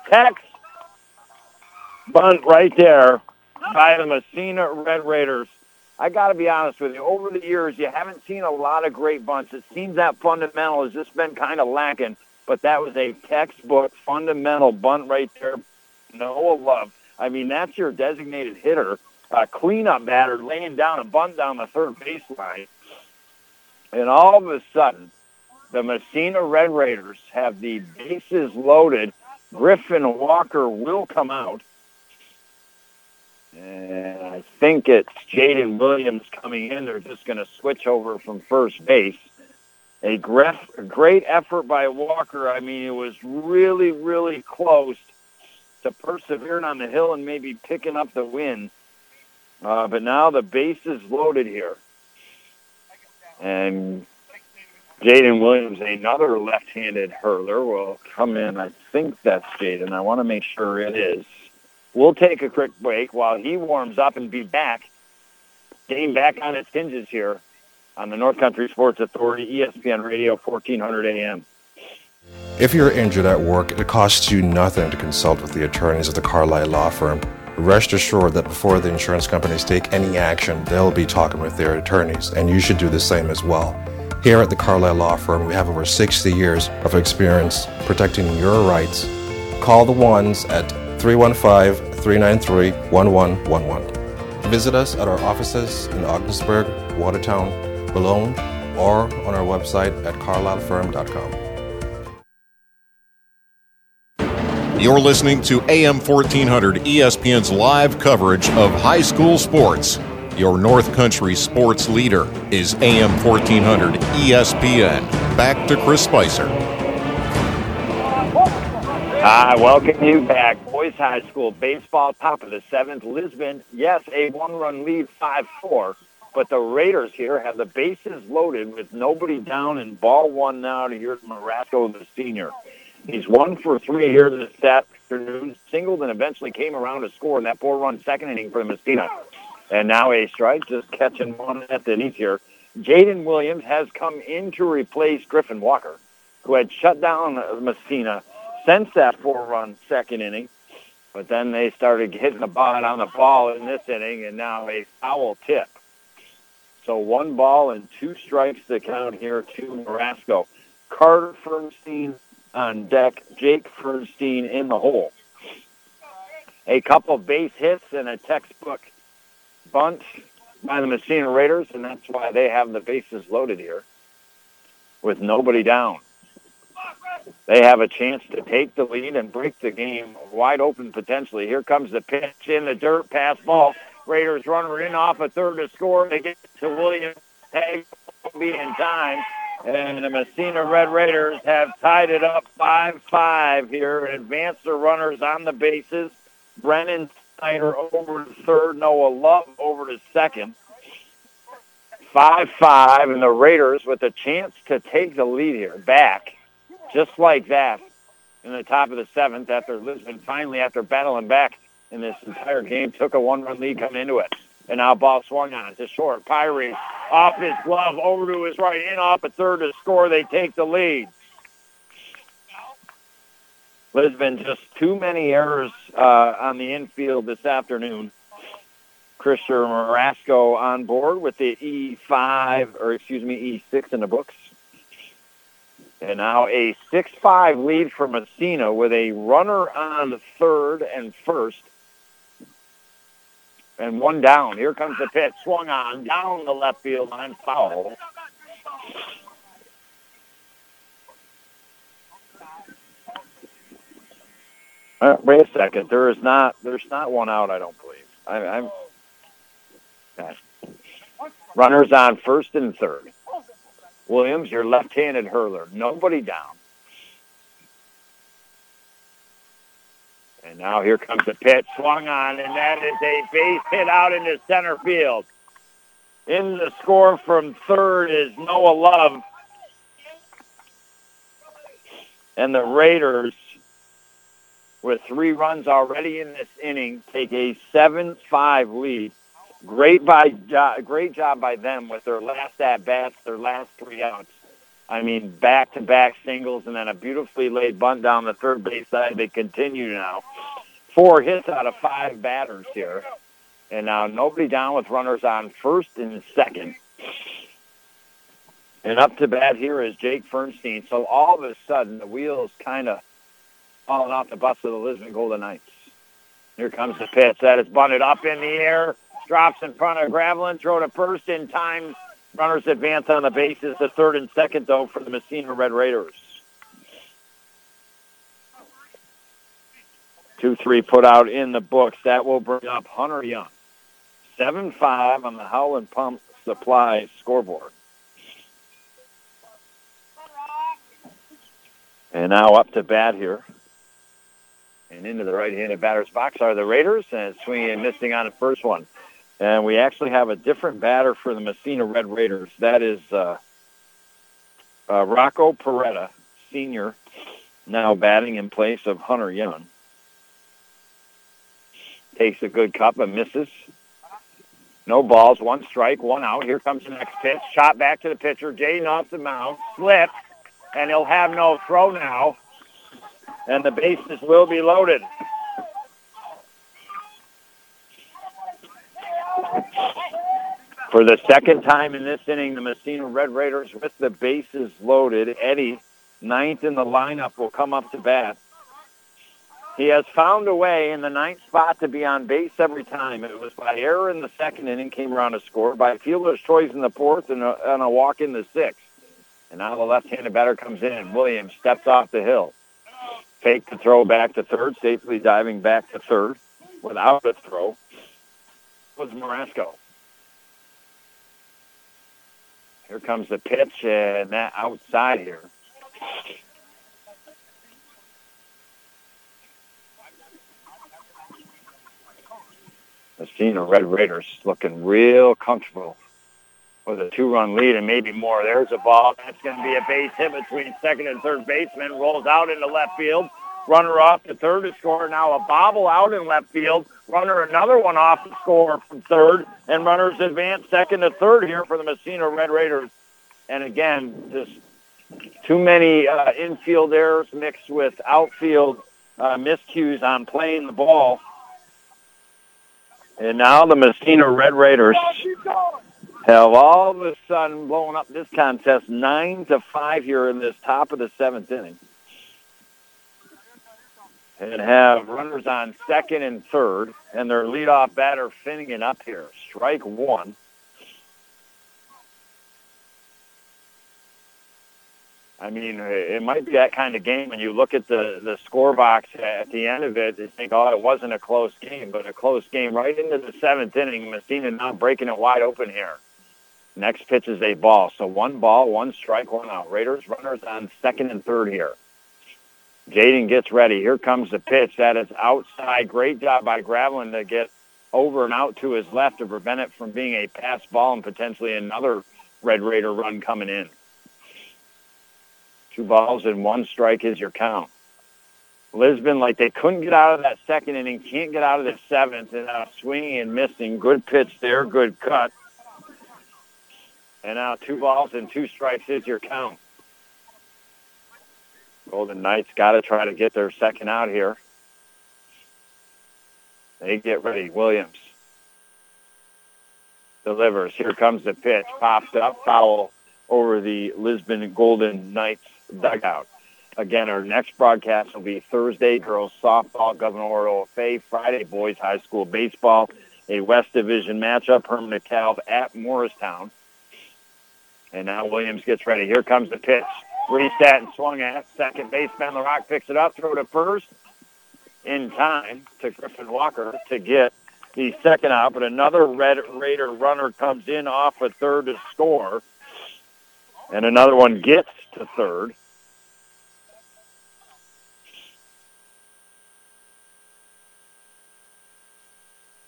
Tex bunt right there by the Massena Red Raiders. I got to be honest with you. Over the years, you haven't seen a lot of great bunts. It seems that fundamental has just been kind of lacking. But that was a textbook fundamental bunt right there. Noah Love. I mean, that's your designated hitter, a cleanup batter laying down a bunt down the third baseline. And all of a sudden, the Massena Red Raiders have the bases loaded. Griffin Walker will come out. And I think it's Jaden Williams coming in. They're just going to switch over from first base. A great effort by Walker. I mean, it was really, really close to persevering on the hill and maybe picking up the win. Uh, but now the base is loaded here. And Jaden Williams, another left-handed hurler, will come in. I think that's Jaden. I want to make sure it is. We'll take a quick break while he warms up and be back. Getting back on its hinges here on the North Country Sports Authority, ESPN Radio, 1400 AM. If you're injured at work, it costs you nothing to consult with the attorneys of the Carlisle Law Firm. Rest assured that before the insurance companies take any action, they'll be talking with their attorneys, and you should do the same as well. Here at the Carlisle Law Firm, we have over 60 years of experience protecting your rights. Call the ones at 315 393 1111. Visit us at our offices in Ogdensburg, Watertown, Malone, or on our website at carlislefirm.com. You're listening to AM 1400 ESPN's live coverage of high school sports. Your North Country sports leader is AM 1400 ESPN. Back to Chris Spicer. I welcome you back. Boys High School baseball, top of the seventh. Lisbon, yes, a one-run lead, 5-4. But the Raiders here have the bases loaded with nobody down and ball one now to hear Marasco, the senior. He's one for three here this afternoon, singled and eventually came around to score in that four-run second inning for Massena. And now a strike, just catching one at the knees here. Jaden Williams has come in to replace Griffin Walker, who had shut down Massena since that four-run second inning. But then they started hitting the ball on the ball in this inning, and now a foul tip. So one ball and two strikes to count here to Marasco. Carter Fernstein on deck, Jake Fernstein in the hole. A couple base hits and a textbook bunt by the Massena Raiders, and that's why they have the bases loaded here with nobody down. They have a chance to take the lead and break the game wide open potentially. Here comes the pitch in the dirt, pass ball. Raiders runner in off a third to score. They get to Williams. Tag be in time. And the Massena Red Raiders have tied it up 5-5 here and advance the runners on the bases. Brennan Snyder over to third. Noah Love over to second. 5-5, and the Raiders with a chance to take the lead here back just like that in the top of the seventh after Lisbon finally, after battling back in this entire game, took a one-run lead coming into it. And now ball swung on it to short. Pyrie off his glove over to his right, in off a third to score. They take the lead. Lisbon just too many errors uh, on the infield this afternoon. Christian Marasco on board with the E5, or excuse me, E6 in the books. And now a 6-5 lead for Massena with a runner on third and first. And one down. Here comes the pitch. Swung on down the left field line. Foul. Uh, wait a second. There is not. There's not one out. I don't believe. I, I'm. Okay. Runners on first and third. Williams, your left-handed hurler. Nobody down. And now here comes the pitch, swung on, and that is a base hit out into center field. In the score from third is Noah Love. And the Raiders, with three runs already in this inning, take a 7-5 lead. Great by great job by them with their last at bats, their last three outs. I mean, back-to-back singles and then a beautifully laid bunt down the third base side. They continue now. Four hits out of five batters here. And now nobody down with runners on first and second. And up to bat here is Jake Fernstein. So all of a sudden, the wheels kind of falling off the bus of the Lisbon Golden Knights. Here comes the pitch. That is bunted up in the air. Drops in front of Gravelin. Throw to first in time. Runners advance on the bases. The third and second, though, for the Massena Red Raiders. 2-3 put out in the books. That will bring up Hunter Young. 7-5 on the Howland Pump Supply scoreboard. And now up to bat here. And into the right-handed batter's box are the Raiders, and swinging and missing on the first one. And we actually have a different batter for the Massena Red Raiders. That is uh, uh, Rocco Peretta, senior, now batting in place of Hunter Young. Takes a good cup and misses. No balls, one strike, one out. Here comes the next pitch. Shot back to the pitcher. Jaden off the mound. Slip. And he'll have no throw now. And the bases will be loaded. For the second time in this inning, the Massena Red Raiders with the bases loaded. Eddie, ninth in the lineup, will come up to bat. He has found a way in the ninth spot to be on base every time. It was by error in the second inning, came around a score, by fielder's choice in the fourth, and a, and a walk in the sixth. And now the left-handed batter comes in. Williams steps off the hill. Fake the throw back to third, safely diving back to third without a throw was Marasco. Here comes the pitch, and that outside here. Massena Red Raiders looking real comfortable with a two-run lead and maybe more. There's a ball. That's going to be a base hit between second and third baseman. Rolls out into left field. Runner off to third to score. Now a bobble out in left field. Runner another one off to score from third. And runners advance second to third here for the Massena Red Raiders. And again, just too many uh, infield errors mixed with outfield uh, miscues on playing the ball. And now the Massena Red Raiders have all of a sudden blown up this contest nine to five here in this top of the seventh inning and have runners on second and third, and their leadoff batter Finnegan up here. Strike one. I mean, it might be that kind of game when you look at the, the score box at the end of it, you think, oh, it wasn't a close game, but a close game right into the seventh inning. Massena now breaking it wide open here. Next pitch is a ball. So one ball, one strike, one out. Raiders runners on second and third here. Jaden gets ready. Here comes the pitch. That is outside. Great job by Gravelin to get over and out to his left to prevent it from being a pass ball and potentially another Red Raider run coming in. Two balls and one strike is your count. Lisbon, like they couldn't get out of that second inning, can't get out of the seventh, and now swinging and missing. Good pitch there, good cut. And now two balls and two strikes is your count. Golden Knights got to try to get their second out here. They get ready. Williams delivers. Here comes the pitch. Popped up. Foul over the Lisbon Golden Knights dugout. Again, our next broadcast will be Thursday, girls softball, Gouverneur OFA, Friday, boys high school baseball, a West Division matchup, Hermon DeKalb at Morristown. And now Williams gets ready. Here comes the pitch. Reset and swung at. Second baseman LaRock picks it up, throw to first in time to Griffin Walker to get the second out, but another Red Raider runner comes in off a third to score, and another one gets to third.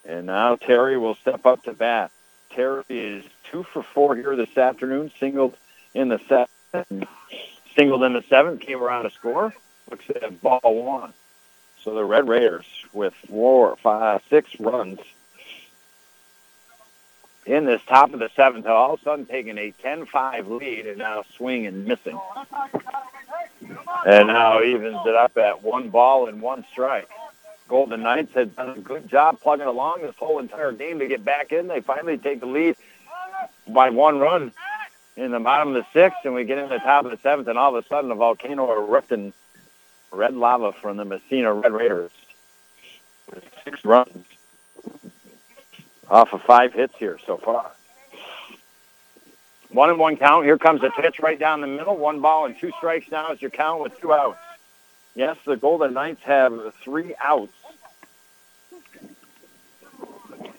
And now Terry will step up to bat. Terry is two for four here this afternoon. Singled in the seventh. Singled in the seventh. Came around to score. Looks at ball one. So the Red Raiders with four, five, six runs in this top of the seventh, all of a sudden taking a 10-5 lead and now swing and missing. And now evens it up at one ball and one strike. Golden Knights had done a good job plugging along this whole entire game to get back in. They finally take the lead by one run in the bottom of the sixth, and we get in the top of the seventh, and all of a sudden a volcano erupting red lava from the Massena Red Raiders six runs off of five hits here so far. One and one count. Here comes a pitch right down the middle. One ball and two strikes now is your count with two outs. Yes, the Golden Knights have three outs.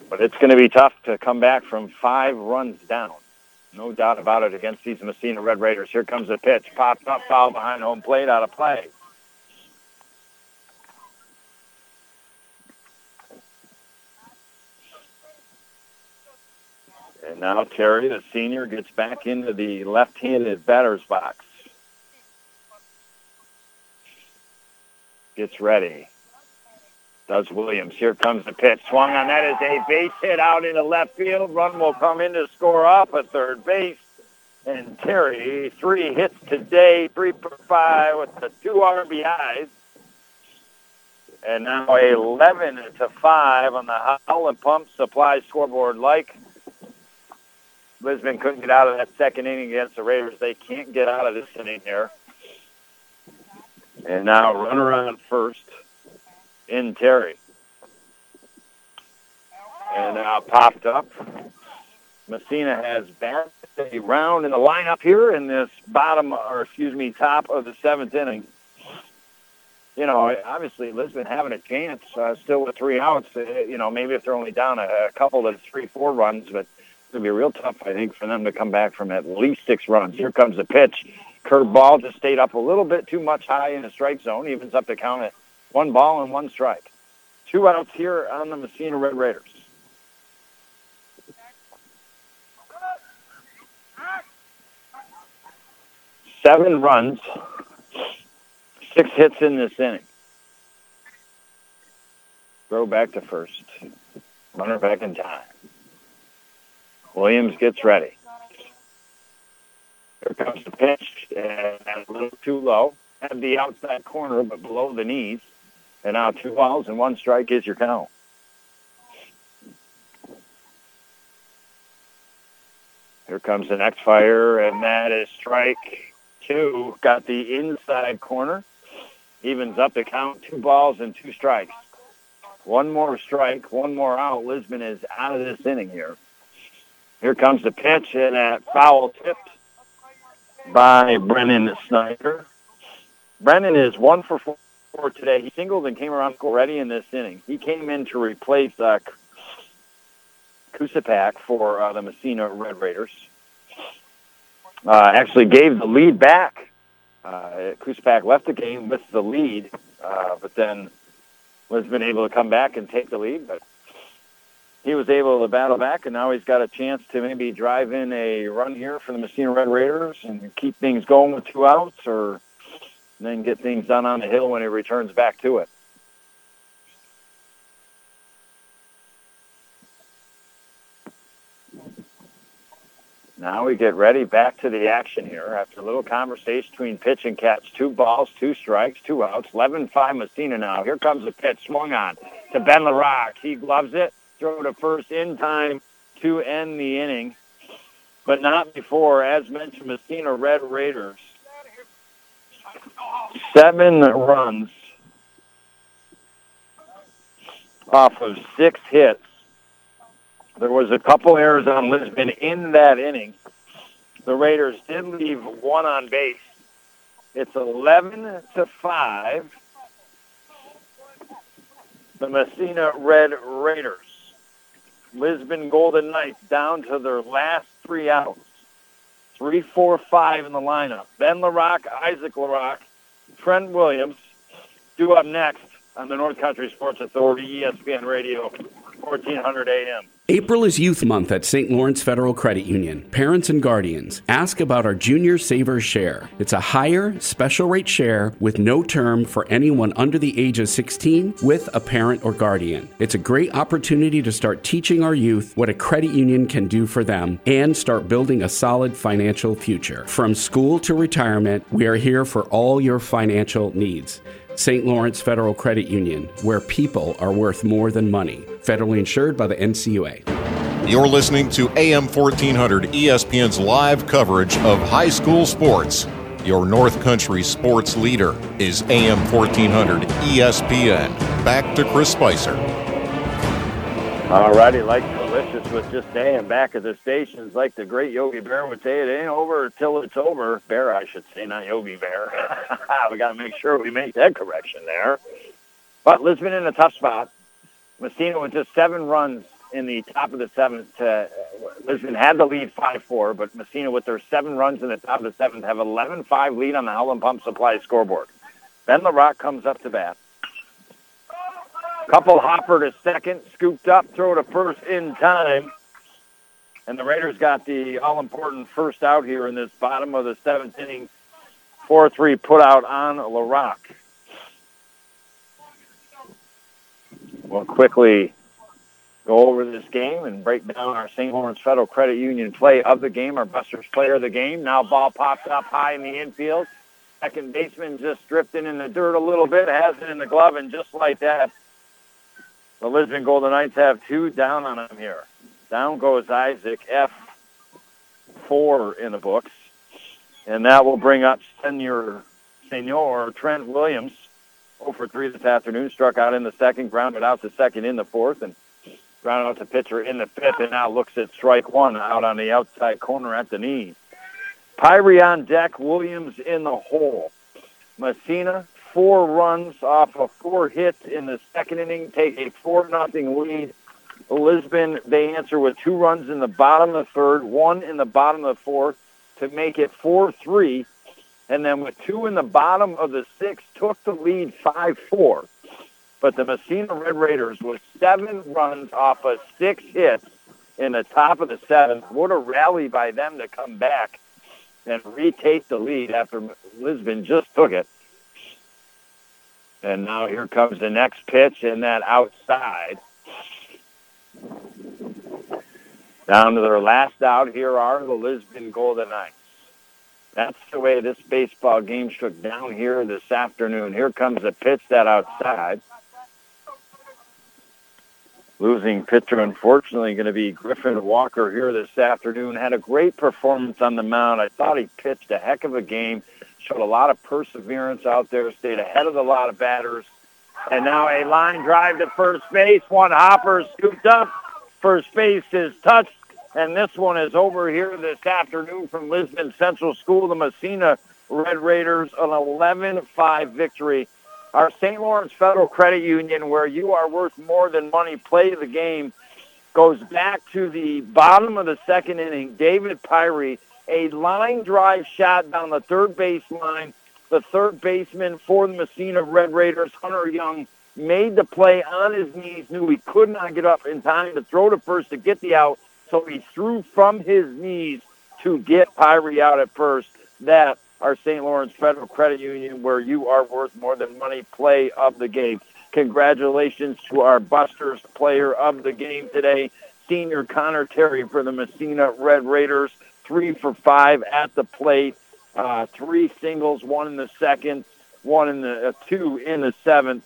But it's going to be tough to come back from five runs down. No doubt about it against these Massena Red Raiders. Here comes the pitch. Popped up, foul behind home plate, out of play. And now Terry, the senior, gets back into the left-handed batter's box. Gets ready. Does Williams. Here comes the pitch. Swung on that is a base hit out into left field. Run will come in to score off at third base. And Terry, three hits today, three for five with the two RBIs. And now 11 to 5 on the Howland Pump Supply scoreboard. Like Lisbon couldn't get out of that second inning against the Raiders. They can't get out of this inning here. And now runner on first in Terry. And now popped up. Massena has batted a round in the lineup here in this bottom, or excuse me, top of the seventh inning. You know, obviously Lisbon having a chance uh, still with three outs. Uh, you know, maybe if they're only down a, a couple of three, four runs, but it'll be real tough, I think, for them to come back from at least six runs. Here comes the pitch. Curve ball just stayed up a little bit too much high in the strike zone. Evens up the count at one ball and one strike. Two outs here on the Massena Red Raiders. Seven runs, six hits in this inning. Throw back to first. Runner back in time. Williams gets ready. Here comes the pitch, and a little too low. Had the outside corner, but below the knees. And now two balls and one strike is your count. Here comes the next fire, and that is strike two. Got the inside corner. Evens up the count, two balls and two strikes. One more strike, one more out. Lisbon is out of this inning here. Here comes the pitch, and that foul tipped by Brennan Snyder. Brennan is one for four today. He singled and came around already in this inning. He came in to replace uh, Kusipak for uh, the Massena Red Raiders. Uh, actually gave the lead back. Uh, Kusipak left the game with the lead, uh, but then was been able to come back and take the lead. But he was able to battle back, and now he's got a chance to maybe drive in a run here for the Massena Red Raiders and keep things going with two outs, or then get things done on the hill when he returns back to it. Now we get ready back to the action here after a little conversation between pitch and catch. Two balls, two strikes, two outs. 11-5 Massena now. Here comes the pitch swung on to Ben LaRock. He gloves it throw to first in time to end the inning, but not before, as mentioned, Massena Red Raiders. Seven runs off of six hits. There was a couple errors on Lisbon in that inning. The Raiders did leave one on base. It's 11 to 5. The Massena Red Raiders. Lisbon Golden Knights down to their last three outs. Three, four, five in the lineup. Ben LaRock, Isaac LaRock, Trent Williams. Due up next on the North Country Sports Authority, ESPN Radio, 1400 AM. April is Youth Month at St. Lawrence Federal Credit Union. Parents and guardians, ask about our Junior Savers Share. It's a higher, special rate share with no term for anyone under the age of 16 with a parent or guardian. It's a great opportunity to start teaching our youth what a credit union can do for them and start building a solid financial future. From school to retirement, we are here for all your financial needs. St. Lawrence Federal Credit Union, where people are worth more than money. Federally insured by the NCUA. You're listening to AM 1400 ESPN's live coverage of high school sports. Your North Country sports leader is AM 1400 ESPN. Back to Chris Spicer. All righty, like Delicious was just staying back at the stations, like the great Yogi Bear would say, it ain't over till it's over. Berra, I should say, not Yogi Bear. *laughs* we got to make sure we make that correction there. But Lisbon in a tough spot. Massena with just seven runs in the top of the seventh. Uh, Lisbon had the lead 5-4, but Massena with their seven runs in the top of the seventh have 11-5 lead on the Howland Pump Supply scoreboard. Ben LaRock comes up to bat. Couple hopper to second, scooped up, throw to first in time. And the Raiders got the all-important first out here in this bottom of the seventh inning. 4-3 put out on LaRock. We'll quickly go over this game and break down our St. Lawrence Federal Credit Union play of the game, our Buster's player of the game. Now ball popped up high in the infield. Second baseman just drifting in the dirt a little bit, has it in the glove, and just like that, the Lisbon Golden Knights have two down on them here. Down goes Isaac, F4 in the books. And that will bring up senior, senior Trent Williams, 0 for 3 this afternoon, struck out in the second, grounded out to second in the fourth, and grounded out to pitcher in the fifth, and now looks at strike one out on the outside corner at the knee. Pyrie on deck, Williams in the hole. Massena four runs off of four hits in the second inning, take a four nothing lead. Lisbon, they answer with two runs in the bottom of the third, one in the bottom of the fourth to make it 4-3. And then with two in the bottom of the sixth, took the lead 5-4. But the Massena Red Raiders with seven runs off of six hits in the top of the seventh. What a rally by them to come back and retake the lead after Lisbon just took it. And now here comes the next pitch and that outside. Down to their last out, here are the Lisbon Golden Knights. That's the way this baseball game shook down here this afternoon. Here comes the pitch that outside. Losing pitcher, unfortunately, going to be Griffin Walker here this afternoon. Had a great performance on the mound. I thought he pitched a heck of a game showed a lot of perseverance out there, stayed ahead of a lot of batters. And now a line drive to first base. One hopper scooped up. First base is touched. And this one is over here this afternoon from Lisbon Central School. The Massena Red Raiders, an 11-5 victory. Our St. Lawrence Federal Credit Union, where you are worth more than money, play the game, goes back to the bottom of the second inning. David Pyrie a line drive shot down the third base line. The third baseman for the Massena Red Raiders, Hunter Young, made the play on his knees, knew he could not get up in time to throw to first to get the out, so he threw from his knees to get Pyrie out at first. That our St. Lawrence Federal Credit Union, where you are worth more than money, play of the game. Congratulations to our Busters player of the game today, senior Connor Terry for the Massena Red Raiders three for five at the plate, uh, three singles, one in the second, one in the uh, two in the seventh,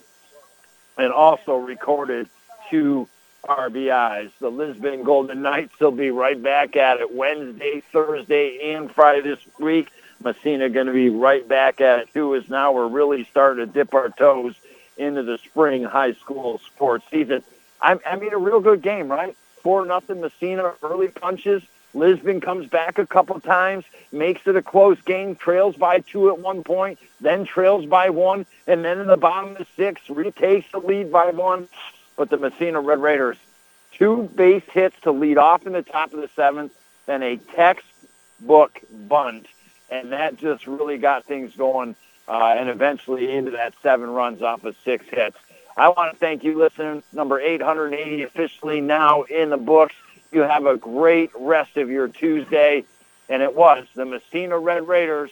and also recorded two RBIs. The Lisbon Golden Knights will be right back at it Wednesday, Thursday, and Friday this week. Massena going to be right back at it too. As now we're really starting to dip our toes into the spring high school sports season. I, I mean, a real good game, right? Four nothing Massena early punches. Lisbon comes back a couple times, makes it a close game, trails by two at one point, then trails by one, and then in the bottom of the sixth, retakes the lead by one. But the Massena Red Raiders, two base hits to lead off in the top of the seventh, then a textbook bunt, and that just really got things going, uh, and eventually into that seven runs off of six hits. I want to thank you, listeners. Number 880 officially now in the books. You have a great rest of your Tuesday. And it was the Massena Red Raiders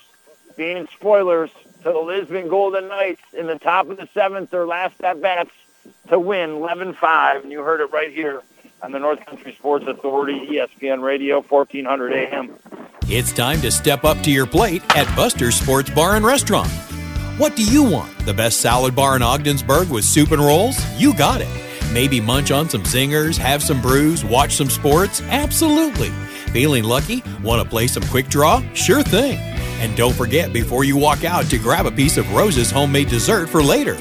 being spoilers to the Lisbon Golden Knights in the top of the seventh, their last at bats to win 11-5. And you heard it right here on the North Country Sports Authority, ESPN Radio, 1400 AM. It's time to step up to your plate at Buster's Sports Bar and Restaurant. What do you want? The best salad bar in Ogdensburg with soup and rolls? You got it. Maybe munch on some zingers, have some brews, watch some sports? Absolutely. Feeling lucky? Want to play some quick draw? Sure thing. And don't forget before you walk out to grab a piece of Rose's homemade dessert for later.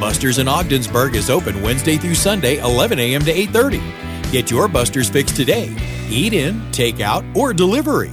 Buster's in Ogdensburg is open Wednesday through Sunday, 11 a.m. to 8:30. Get your Buster's fix today. Eat in, take out, or delivery.